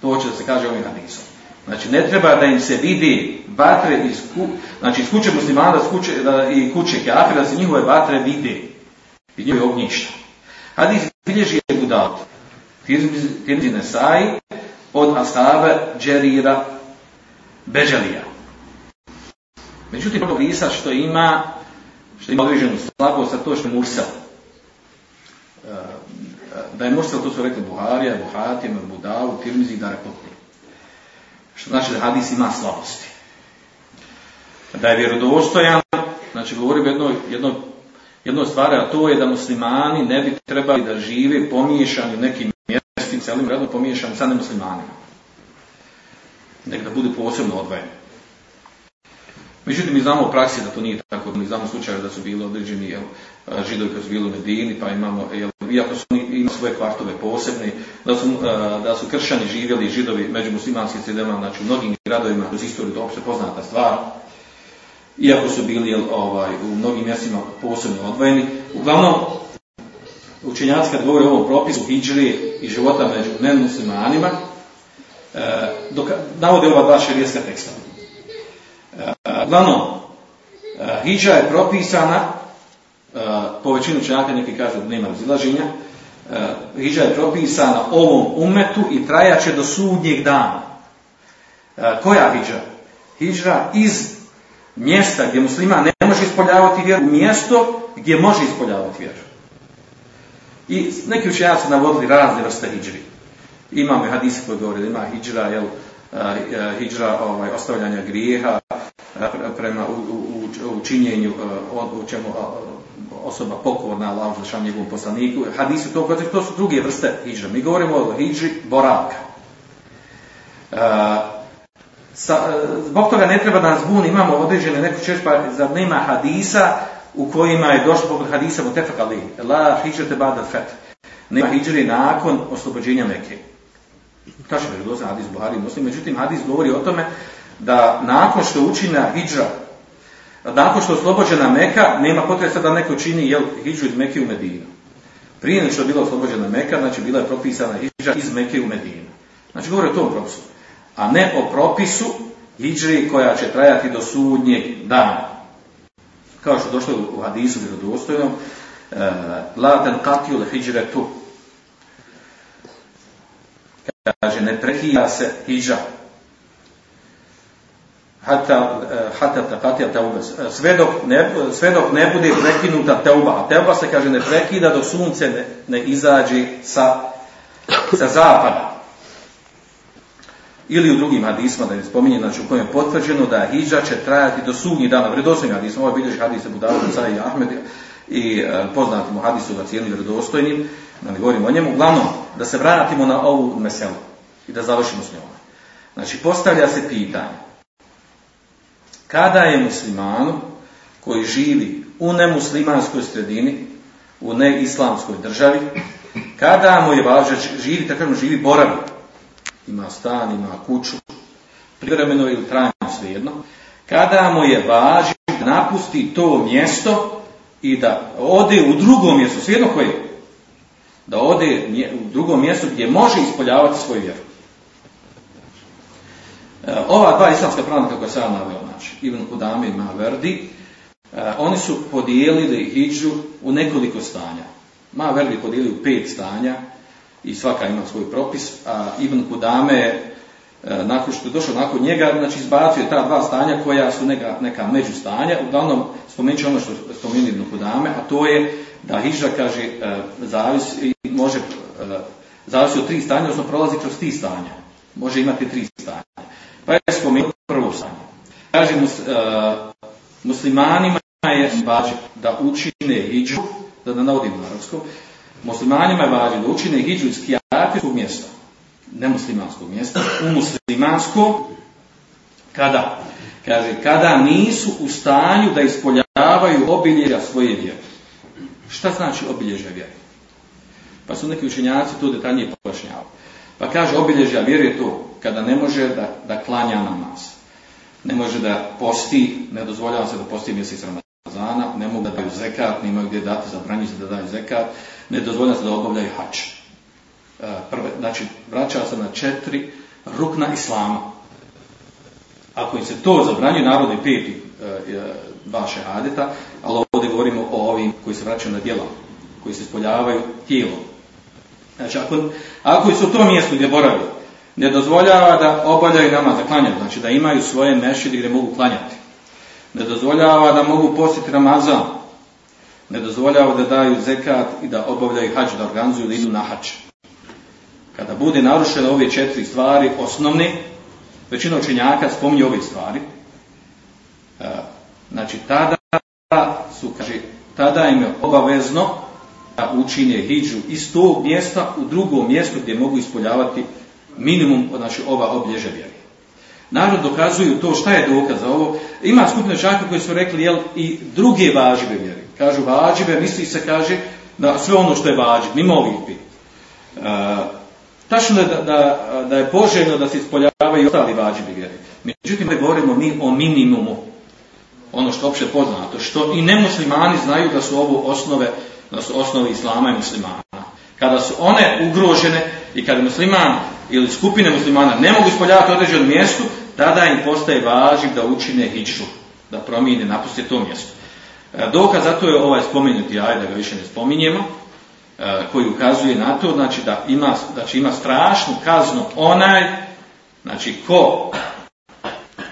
To hoće da se kaže ovim hadisom. Znači, ne treba da im se vidi vatre iz, ku, znači, iz kuće muslimana iz kuće, da, i kuće kafira, da se njihove vatre vide i njihove ognjišta. Hadis bilježi Budaut. Tirmizi Nesai od Ashaba Džerira Beđalija. Međutim, ono Isa što ima, što ima određenu slabost, a to što je Mursel. Da je Mursel, to su rekli Buharija, Buhatija, Budavu, Tirmizi i Darekotni. Što znači da hadis ima slabosti. Da je vjerodostojan, znači govorim jedno, jedno, jedno stvar, a to je da muslimani ne bi trebali da žive pomiješani nekim mjestim, celim redom pomiješani sa nemuslimanima. Nek da budu posebno odvojeni. Međutim, mi znamo u praksi da to nije tako, mi znamo slučaje da su bili određeni jel, židovi koji su bili u Medini, pa imamo, jel, iako su imali svoje kvartove posebne, da su, da su kršćani živjeli židovi među muslimanskim sredema, znači u mnogim gradovima, kroz istoriju to opšte poznata stvar, iako su bili jel, ovaj, u mnogim mjestima posebno odvojeni. Uglavnom, učenjaci kad govore o ovom propisu hijđri i života među nemuslimanima, e, dok, navode ova dva šerijeska teksta. Uglavnom, hijđa je propisana, po većinu čenjaka neki kažu da nema razilaženja, hijđa je propisana ovom umetu i trajaće do sudnjeg dana. Koja hijđa? Hijđa iz mjesta gdje muslima ne može ispoljavati vjeru, mjesto gdje može ispoljavati vjeru. I neki učenjaci navodili razne vrste hijđri. Imamo hadisi koji govori da ima hijđra, jel, hijđra ovaj, ostavljanja grijeha prema u, u, čemu osoba pokorna Allah za šan njegovom poslaniku. Hadisi to to su druge vrste hijđra. Mi govorimo o hijđri boravka. Sa, zbog toga ne treba da nas buni, imamo određene neko češ, pa zar nema hadisa u kojima je došlo poput hadisa mutefak ali la hijđate bada fet. Nema hijđri nakon oslobođenja Mekke. Tačno je dosta hadis Buhari muslim, međutim hadis govori o tome da nakon što učina hijđa, nakon što je oslobođena Meka, nema potrebe da neko čini jel, hijđu iz Meke u Medinu. Prije nego što je bila oslobođena Meka, znači bila je propisana hijđa iz Meke u Medinu. Znači govori o tom propisu. A ne o propisu hijđri koja će trajati do sudnjeg dana. Kao što došlo u hadisu vjerodostojnom, la ten katiju hijđre tu, kaže ne prekida se hijđa hata hata sve dok ne sve ne bude prekinuta tauba tauba se kaže ne prekida dok sunce ne, ne izađe sa sa zapada ili u drugim hadisma da ne spominje znači u kojem je potvrđeno da hidža će trajati do sudnjeg dana vjerodostojni hadis. Ovaj bilježi hadis Abu Dawud i Ahmed i e, poznati mu hadisu ga cijeli vjerodostojnim da ne govorimo o njemu. Uglavnom da se vratimo na ovu meselu i da završimo s njom. Znači postavlja se pitanje kada je muslimanu koji živi u nemuslimanskoj sredini, u neislamskoj državi, kada mu je važno živi, tako živi boravi, ima stan, ima kuću, privremeno ili trajno svejedno, kada mu je važno da napusti to mjesto i da ode u drugo mjesto, svejedno koje, da ode u drugo mjesto gdje može ispoljavati svoju vjeru. Ova dva islamska pravnika koja sam naveo, znači Ibn Kudame i Maverdi, oni su podijelili hijđu u nekoliko stanja. Maverdi podijelili u pet stanja i svaka ima svoj propis, a Ibn Kudame je nakon što je došao nakon njega, znači izbacio ta dva stanja koja su neka, neka među stanja, uglavnom spomenut ću ono što spomeni Ibn Kudame, a to je da hijđa, kaže, zavisi, može, zavisi od tri stanja, odnosno prolazi kroz tri stanja. Može imati tri stanja. Pa je spomenuo prvo stanje. Kaže, mus, uh, muslimanima je da učine hijđu, da ne navodim na arabskom, muslimanima je važno da učine hijđu iz kijatijskog mjesta, nemuslimanskog mjesta, u muslimansko, kada? Kaže, kada nisu u stanju da ispoljavaju obilježja svoje vjere. Šta znači obilježja vjere? Pa su neki učenjaci to detaljnije pojašnjavali. Pa kaže, obilježja vjere je to kada ne može da, da klanja namaz. Ne može da posti, ne dozvoljava se da posti mjesec Ramazana, ne mogu da daju zekat, nemaju gdje dati, zabranju se da daju zekat, ne dozvoljava da obavljaju hač. E, prve, znači, vraća se na četiri rukna islama. Ako im se to zabranjuje, narod je peti e, dva šehadeta, ali ovdje govorimo o ovim koji se vraćaju na djela, koji se ispoljavaju tijelom. Znači, ako, ako su u tom mjestu gdje boravili, ne dozvoljava da obavljaju namaz za klanjanje, znači da imaju svoje mešide gdje mogu klanjati. Ne dozvoljava da mogu postiti Ramazan. Ne dozvoljava da daju zekat i da obavljaju hađ, da organizuju, da idu na hađ. Kada bude narušene ove četiri stvari, osnovne, većina učenjaka spominje ove stvari, e, znači tada su, kaže, tada im je obavezno da učine hijđu iz tog mjesta u drugom mjestu gdje mogu ispoljavati minimum znači, ova obilježja vjeri. Narod dokazuju to šta je dokaz za ovo. Ima skupina čaka koji su rekli jel, i druge važive vjeri. Kažu važive, misli se kaže da sve ono što je važiv, mimo ovih. E, tačno je da, da, da, je poželjno da se ispoljavaju i ostali važivi vjeri. Međutim, ne govorimo mi o minimumu. Ono što je opće poznato. Što i nemuslimani znaju da su ovo osnove, da su osnove islama i muslimana. Kada su one ugrožene i kada musliman ili skupine muslimana ne mogu ispoljavati određenom mjestu, tada im postaje važiv da učine hiču, da promijene, napuste to mjesto. E, dokaz zato je ovaj spomenuti aj, da ga više ne spominjemo, e, koji ukazuje na to, znači da ima, znači ima strašnu kaznu onaj, znači ko,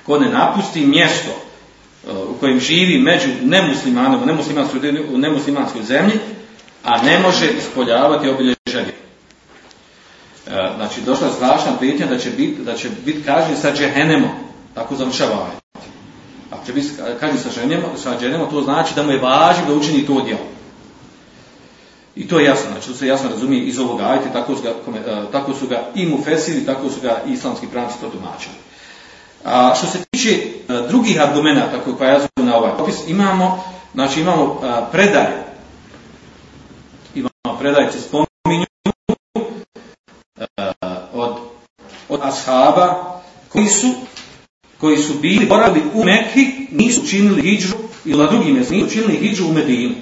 ko ne napusti mjesto e, u kojem živi među nemuslimanom, u nemuslimanskoj zemlji, a ne može ispoljavati obilježje E, znači došla je strašna prijetnja da će biti da će biti kažnjen sa džehennemom. Tako završava ovaj. Će biti kažnjen sa sa to znači da mu je važno da učini to djelo. I to je jasno, znači to se jasno razumije iz ovoga ajte, tako su ga, e, tako su ga i mufesiri, tako su ga islamski pravnici to. A što se tiče e, drugih argumenata koji ukazuju na ovaj opis, imamo, znači imamo predaje. Imamo predaje, se spominju od ashaba koji su koji su bili boravili u Mekki, nisu činili hijđu ili na drugim mjestima, nisu činili hijđu u Medinu.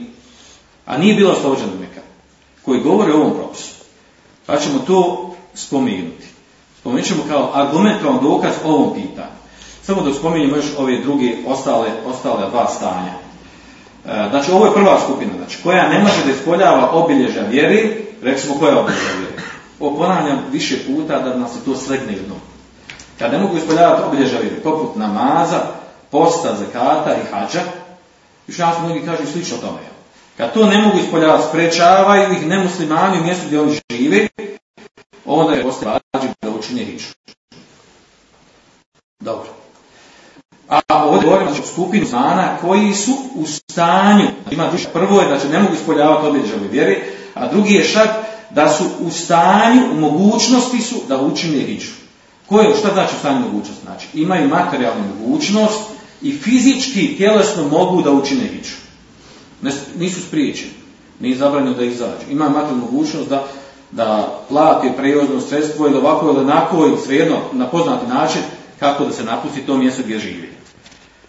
A nije bila oslobođena Meka. Koji govore o ovom propisu. Pa ćemo to spomenuti. Spomenut ćemo kao argument, kao dokaz o ovom pitanju. Samo da spomenemo još ove druge, ostale, ostale dva stanja. E, znači, ovo je prva skupina, znači, koja ne može da ispoljava obilježja vjeri, recimo koja je obilježja vjeri. Ovo ponavljam više puta da nas se to slegne jednom. Kad ne mogu ispoljavati obilježja poput namaza, posta, zakata i hađa, još nas mnogi kažu slično tome. Kad to ne mogu ispoljavati, sprečavaju ih nemuslimani u mjestu gdje oni žive, onda je postoje vađi da učine hiću. Dobro. A ovdje govorimo znači, skupinu znana koji su u stanju, ima više, prvo je da će ne mogu ispoljavati obilježja vjere, a drugi je šak da su u stanju, u mogućnosti su da učine hiđu. Koje, šta znači u stanju mogućnosti? Znači, imaju materijalnu mogućnost i fizički, tjelesno mogu da učine hiđu. nisu spriječeni. Nije zabranjeno da izađu. Imaju materijalnu mogućnost da, da plati prevozno sredstvo ili ovako ili onako ili svejedno na poznati način kako da se napusti to mjesto gdje živi.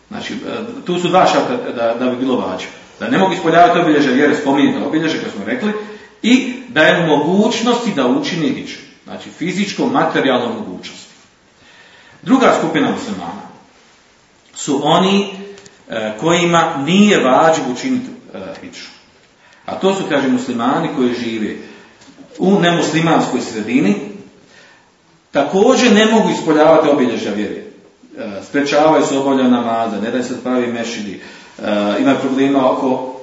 Znači, e, tu su dva šarta da, da bi bilo važno. Da ne mogu ispoljavati obilježe vjere, spominjete obilježe, kao smo rekli, i da je mogućnosti da učini hiđu. Znači fizičko, materijalno mogućnosti. Druga skupina muslimana su oni e, kojima nije vađiv učiniti e, A to su, kaže, muslimani koji žive u nemuslimanskoj sredini, također ne mogu ispoljavati obilježja vjere. E, sprečavaju se obavljaju namaza, ne da se pravi mešidi, imaju problema oko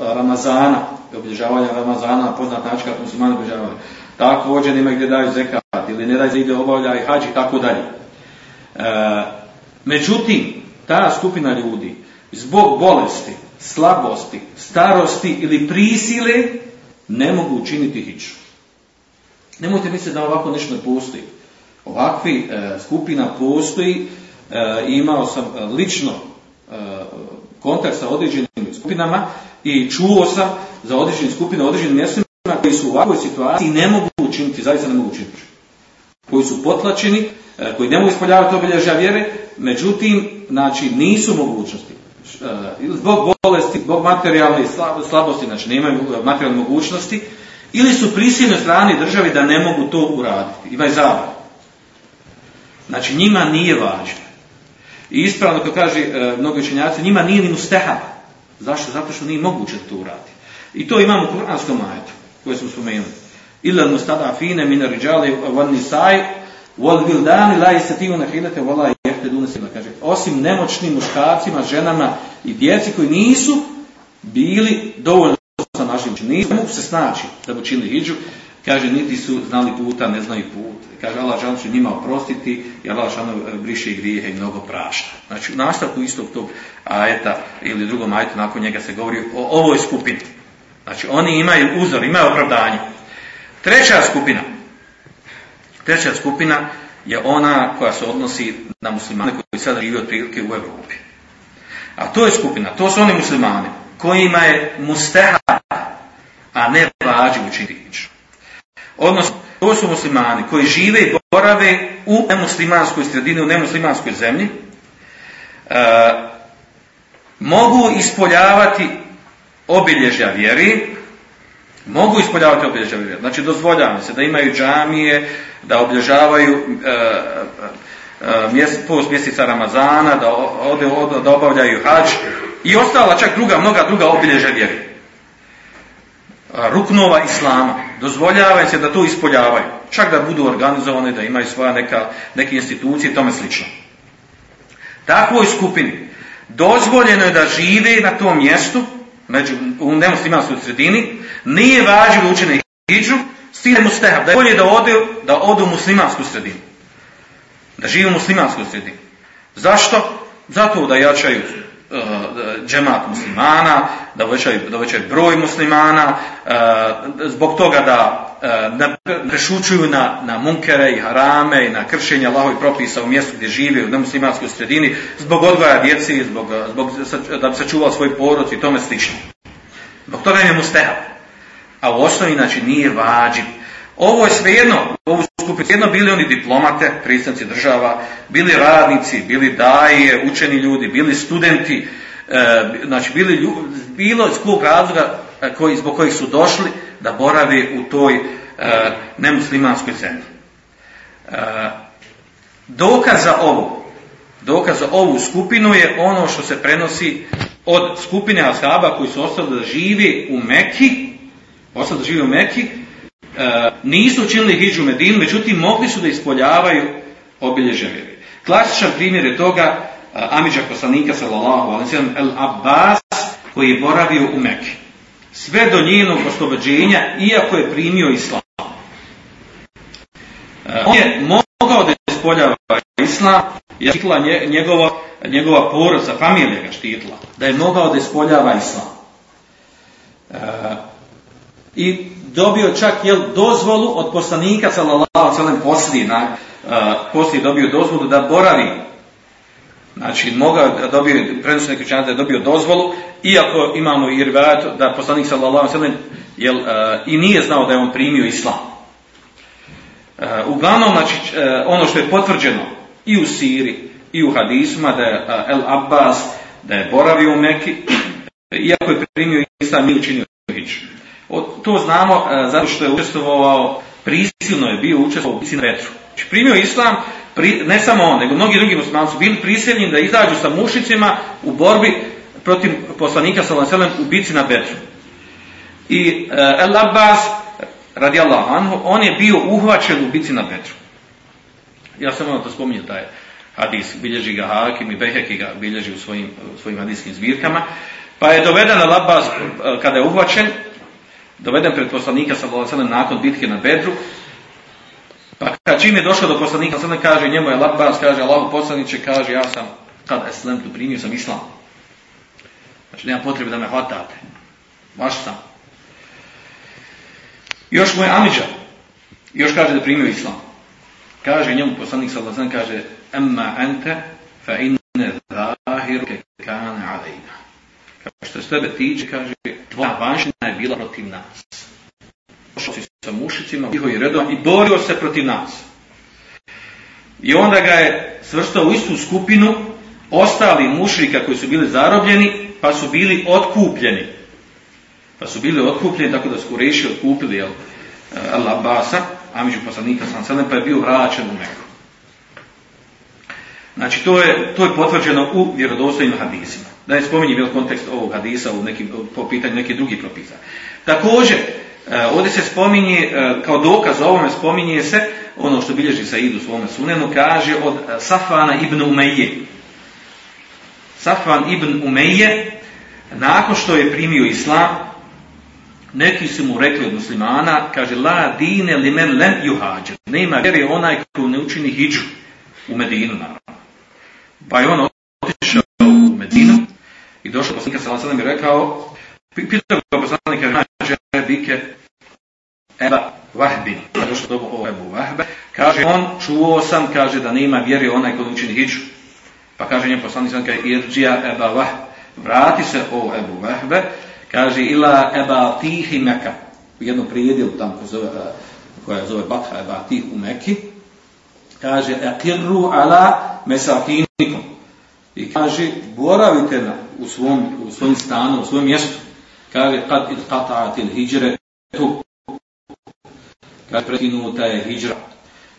Ramazana, obilježavanja Ramazana, poznat način kako muslimani obilježavaju. Također nema gdje daju zekat ili ne daju ide obavlja i hađi tako dalje. E, međutim, ta skupina ljudi zbog bolesti, slabosti, starosti ili prisile ne mogu učiniti hiću. Nemojte misliti da ovako nešto ne postoji. Ovakvi e, skupina postoji e, imao sam lično kontakt sa određenim skupinama i čuo sam za određene skupine, određenim mjestima koji su u ovakvoj situaciji ne mogu učiniti, zaista ne mogu učiniti. Koji su potlačeni, koji ne mogu ispoljavati obilježja vjere, međutim, znači nisu mogućnosti. Zbog bolesti, zbog materijalne slabosti, znači nemaju materijalne mogućnosti, ili su prisiljeni strani državi da ne mogu to uraditi. Imaju zabranu. Znači njima nije važno. I ispravno kako kaže e, mnogi učenjaci, njima nije ni mustehab. Zašto? Zato što nije moguće to uraditi. I to imamo u kuranskom majetu, koje smo spomenuli. Ila mustada fine min riđali wal nisaj wal bildani la yastatijuna hilate wala yahtaduna sila. Kaže, osim nemoćnim muškarcima, ženama i djeci koji nisu bili dovoljno sa našim nisu mogu se snaći da bi učinili hijđu, kaže niti su znali puta, ne znaju put. Kaže Allah žal će njima oprostiti i Allah žal briše grijehe i mnogo prašta. Znači u nastavku istog tog ajeta ili drugom ajetu nakon njega se govori o ovoj skupini. Znači oni imaju uzor, imaju opravdanje. Treća skupina. Treća skupina je ona koja se odnosi na muslimane koji sada žive otprilike u Europi. A to je skupina, to su oni muslimani kojima je musteha, a ne vađi učiniti Odnosno, to su muslimani koji žive i borave u nemuslimanskoj sredini, u nemuslimanskoj zemlji, e, mogu ispoljavati obilježja vjeri, mogu ispoljavati obilježja vjeri. Znači, dozvoljava se da imaju džamije, da obilježavaju e, e, e post mjeseca Ramazana, da, ode, da obavljaju hađ i ostala čak druga, mnoga druga obilježja vjeri ruknova islama. Dozvoljava se da to ispoljavaju. Čak da budu organizovane, da imaju svoja neka, neke institucije i tome slično. Takvoj skupini dozvoljeno je da žive na tom mjestu, među, u nemuslimanskoj sredini, nije važno učene hijđu, s tim da je bolje da ode, da ode u muslimansku sredinu. Da žive u muslimanskoj sredini. Zašto? Zato da jačaju Eh, džemat muslimana, da uvećaju, da broj muslimana, eh, zbog toga da prešučuju na, na munkere i harame i na kršenje Allahovi propisa u mjestu gdje žive u nemuslimanskoj sredini, zbog odgoja djeci, zbog, zbog, da bi sačuvao svoj porod i tome slično. Zbog toga je musteha. A u osnovi, znači, nije vađiv. Ovo je svejedno, ovu skupinu, jedno bili oni diplomate, predstavnici država, bili radnici, bili daje, učeni ljudi, bili studenti, e, znači bili ljudi, bilo iz kog razloga e, koji, zbog kojih su došli da borave u toj e, nemuslimanskoj zemlji. E, dokaz za ovo, dokaz za ovu skupinu je ono što se prenosi od skupine ashaba koji su ostali da žive u Meki, ostali da žive u Meki, E, nisu učinili hijđu Medinu, međutim mogli su da ispoljavaju obilježje vjere. Klasičan primjer je toga uh, Amidža poslanika sallallahu alaihi El Abbas koji je boravio u Mekke. Sve do njenog oslobođenja, iako je primio islam. E, on je mogao da ispoljava islam, jer štitla njegova, njegova porodica, familija ga štitla, da je mogao da ispoljava islam. I dobio čak jel, dozvolu od poslanika sallallahu alejhi poslije na uh, poslije dobio dozvolu da boravi Znači, mogao dobio, prenosno neki da je dobio dozvolu, iako imamo i rivajat da poslanik sallallahu alejhi jel, uh, i nije znao da je on primio islam. Uh, uglavnom, znači, ono što je potvrđeno i u Siri, i u hadisma, da je El Abbas, da je boravio u Meki, iako je primio islam, nije učinio hić. To znamo e, zato što je učestvovao, prisilno je bio učestvovao u na vetru. Znači primio islam, ne samo on, nego mnogi drugi muslimanci bili prisiljeni da izađu sa mušicima u borbi protiv poslanika sallallahu u bici na Betru. I e, El Abbas radijallahu anhu, on je bio uhvaćen u bici na Betru. Ja sam ono to spominjao taj hadis, bilježi ga Hakim i Beheki ga bilježi u svojim, svojim hadijskim zbirkama. Pa je doveden El Abbas e, kada je uhvaćen, doveden pred poslanika sallallahu nakon bitke na Bedru. Pa kad čim je došao do poslanika sallallahu kaže njemu je Labbas, kaže Allahu poslaniče, kaže ja sam kad eslem tu primio sam islam. Znači nema potrebe da me hvatate. Vaš sam. Još mu je Amidža. Još kaže da primio islam. Kaže njemu poslanik sallallahu kaže emma ente fa inne zahiruke kane alejna. Kaže, što se tebe tiče, kaže, tvoja vanština je bila protiv nas. Došao si sa mušicima, njihovi redom i borio se protiv nas. I onda ga je svrstao u istu skupinu ostali mušrika koji su bili zarobljeni, pa su bili otkupljeni. Pa su bili otkupljeni, tako da su Kureši otkupili jel, Allah Basa, a među poslanika sam sedem, pa je bio vraćen u Meku. Znači, to je, to je potvrđeno u vjerodostojnim hadisima. Da je spominje bil kontekst ovog hadisa u nekim, po pitanju nekih drugih propisa. Također, ovdje se spominje, e, kao dokaz o ovome spominje se, ono što bilježi Said u svome sunenu, kaže od Safana ibn Umeje. Safvan ibn Umeje, nakon što je primio islam, neki su mu rekli od muslimana, kaže, la dine li men lem juhađer. Nema vjeri onaj ko ne učini hijđu u Medinu, naravno. Pa je on otišao u Medinu i došao poslanika sa i rekao, pitao ga poslanika, kaže, bike Eba Vahbin. Došao do ovo Ebu Vahbe. Kaže, on čuo sam, kaže, da nema vjeri onaj ko ne učini hijđu. Pa kaže njem poslanik sam, kaže, irđija Eba Vahbe. Vrati se o Ebu Vahbe, kaže ila eba tihi meka u jednu prijedjelu tam koja zove, koja zove Batha eba tih u Meki kaže ekirru ala mesakinikum i kaže boravite na, u, svom, u svojim stanu, u svojom mjestu kaže kad id qata'atil hijre tu kaže prekinuta je hijra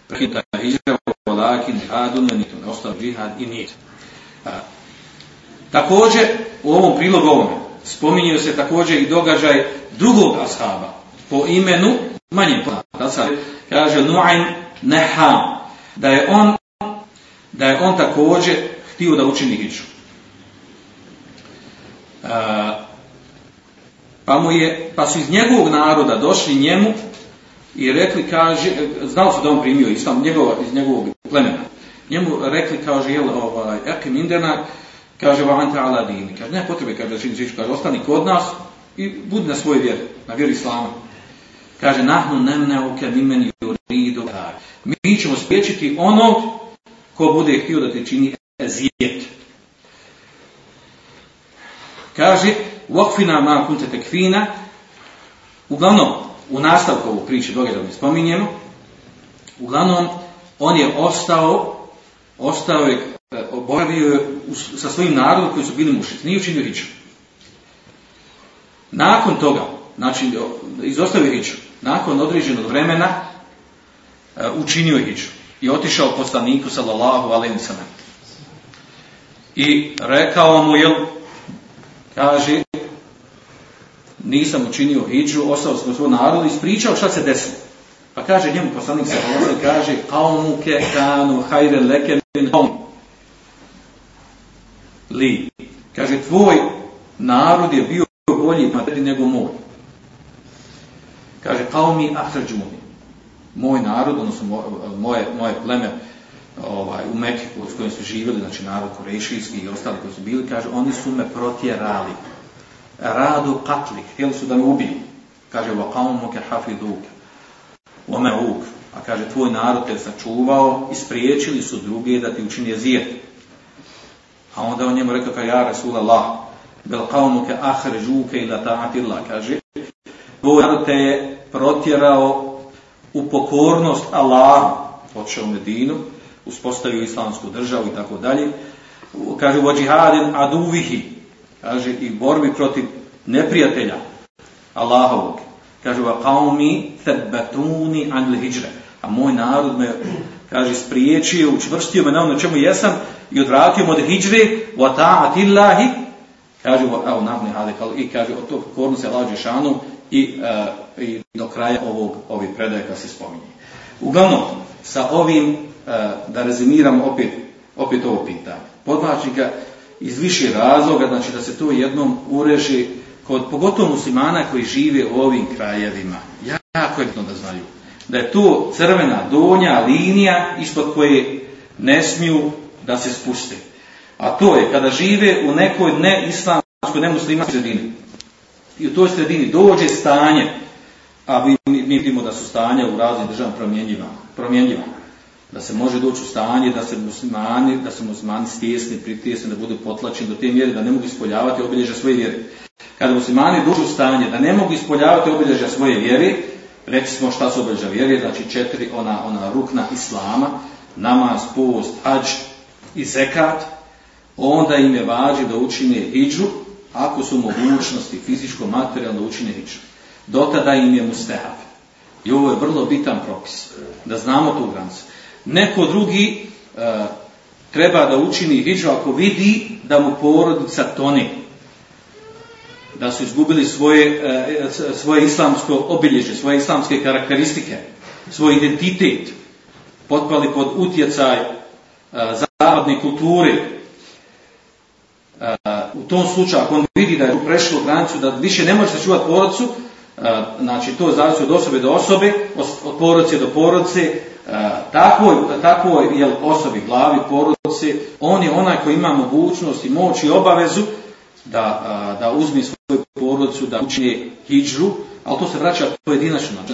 prekinuta je hijra walakin hadun ne ostao džihad i nit također u ovom prilogu ovome se također i događaj drugog ashaba po imenu manje poznata kaže Nu'aym Neham da je on da je on također htio da učini hijđu. Pa, mu je, pa su iz njegovog naroda došli njemu i rekli, kaže, znao su da on primio islam njegova, iz njegovog plemena. Njemu rekli, kaže, jel, ovaj, ekim indena, kaže, va ante ala dini. Kaže, ne potrebe, kaže, čini žiču, kaže, ostani kod nas i budi na svoj vjeri, na vjeri islama. Kaže, nahnu nemneuke mimeni juridu. Mi ćemo spriječiti onog ko bude htio da te čini ezijet. Kaže, wakfina ma kunte tekfina, uglavnom, u nastavku ovu priče događa mi spominjemo, uglavnom, on je ostao, ostao je, boravio je sa svojim narodom koji su bili mušici, nije učinio hiću. Nakon toga, znači, izostavio hiću, nakon određenog vremena, učinio je hiću i otišao poslaniku sallallahu alejhi ve. I rekao mu je kaže nisam učinio hidžu, ostao sam u narod i ispričao šta se desilo. Pa kaže njemu poslanik alejhi kaže qaumuke kanu hayran leke min. Li. Kaže tvoj narod je bio bolji pa nego moj. Kaže qaumi akhrađuni moj narod, odnosno moje, moje pleme ovaj, u Mekke s kojim su živjeli, znači narod korešijski i ostali koji su bili, kaže, oni su me protjerali radu katli, htjeli su da me ubiju. Kaže, wa qavmuke hafiduk, wa A kaže, tvoj narod te sačuvao i spriječili su druge da ti učinje zijet. A onda on njemu rekao, ka ja Rasulallah, bel qavmuke ahređuke ila kaže, tvoj narod te je protjerao u pokornost Allah, počeo u Medinu, uspostavio islamsku državu i tako dalje, kaže, vođihadin aduvihi, kaže, i borbi protiv neprijatelja Allahovog. Kaže, va qaumi thabbatuni an hijra A moj narod me, kaže, spriječio, učvrstio me na ono čemu jesam i odvratio me od hijre, wa ta'atillahi, kaže, evo, navni halik, i kaže, od tog kornu se lađe šanu, i, uh, i do kraja ovog, ovih predaja kad se spominje. Uglavnom, sa ovim, uh, da rezimiram opet, opet ovo pitanje. Podlačim ga iz više razloga, znači da se to jednom ureži kod pogotovo muslimana koji žive u ovim krajevima. Jako je bitno da znaju. Da je to crvena donja linija ispod koje ne smiju da se spuste. A to je kada žive u nekoj neislamskoj, nemuslimanskoj sredini i u toj sredini dođe stanje, a mi, mi vidimo da su stanja u raznim državama promjenjiva, promjenjiva. Da se može doći u stanje da se muslimani, da se muslimani stjesni, pritjesni, da budu potlačeni do te mjere da ne mogu ispoljavati obilježja svoje vjere. Kada muslimani dođu u stanje da ne mogu ispoljavati obilježja svoje vjere, rekli smo šta su obilježja vjere, znači četiri ona, ona rukna islama, namaz, post, hađ i zekat, onda im je vađi da učine hijđu, ako su mogućnosti fizičko materijalno učine hijđu. Do tada im je mustehab. I ovo je vrlo bitan propis, da znamo tu granicu. Neko drugi e, treba da učini hijđu ako vidi da mu porodica toni, da su izgubili svoje, e, svoje islamsko obilježje, svoje islamske karakteristike, svoj identitet, potpali pod utjecaj e, zapadne kulture. U tom slučaju, ako on vidi da je prešlo granicu, da više ne može sačuvati porodcu, znači to zavisi od osobe do osobe, od porodice do porodice, takvoj, takvoj jel, osobi, glavi, porodice, on je onaj koji ima mogućnost i moć i obavezu da, da uzme svoju porodicu, da učine hijđru, ali to se vraća pojedinačno, znači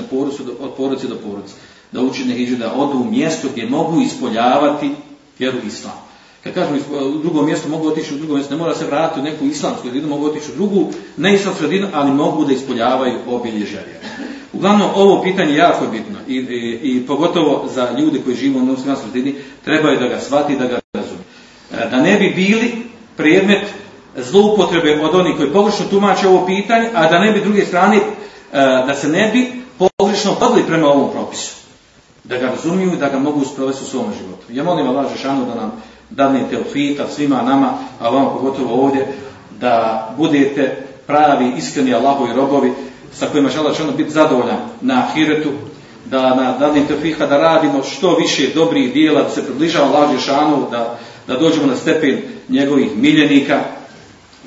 od porodice do porodice, da učine hijđru, da odu u mjesto gdje mogu ispoljavati vjeru islamu. Kad kažem u drugom mjestu mogu otići u drugo mjesto, ne mora se vratiti u neku islamsku sredinu, mogu otići u drugu, ne islamsku sredinu, ali mogu da ispoljavaju obilježja Uglavnom, ovo pitanje je jako bitno i, i, i pogotovo za ljude koji žive u muslimanskoj sredini, trebaju da ga shvati da ga razumiju. E, da ne bi bili predmet zloupotrebe od onih koji pogrešno tumače ovo pitanje, a da ne bi druge strane, e, da se ne bi pogrešno podli prema ovom propisu. Da ga razumiju i da ga mogu sprovesti u svom životu. Ja molim Allah Žešanu da nam dadne teofita svima nama, a vam pogotovo ovdje, da budete pravi, iskreni Allahovi robovi, sa kojima će Allah biti zadovoljan na ahiretu, da na dadne teofita da radimo što više dobrih dijela, da se približava Allah Žešanu, da, da dođemo na stepen njegovih miljenika,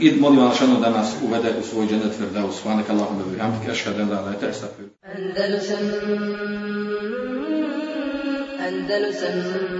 i molim Allah da nas uvede u svoj dženet Firdaus. Hvanek Allahum da bihamdike, ašhadu an la ilaha illa anta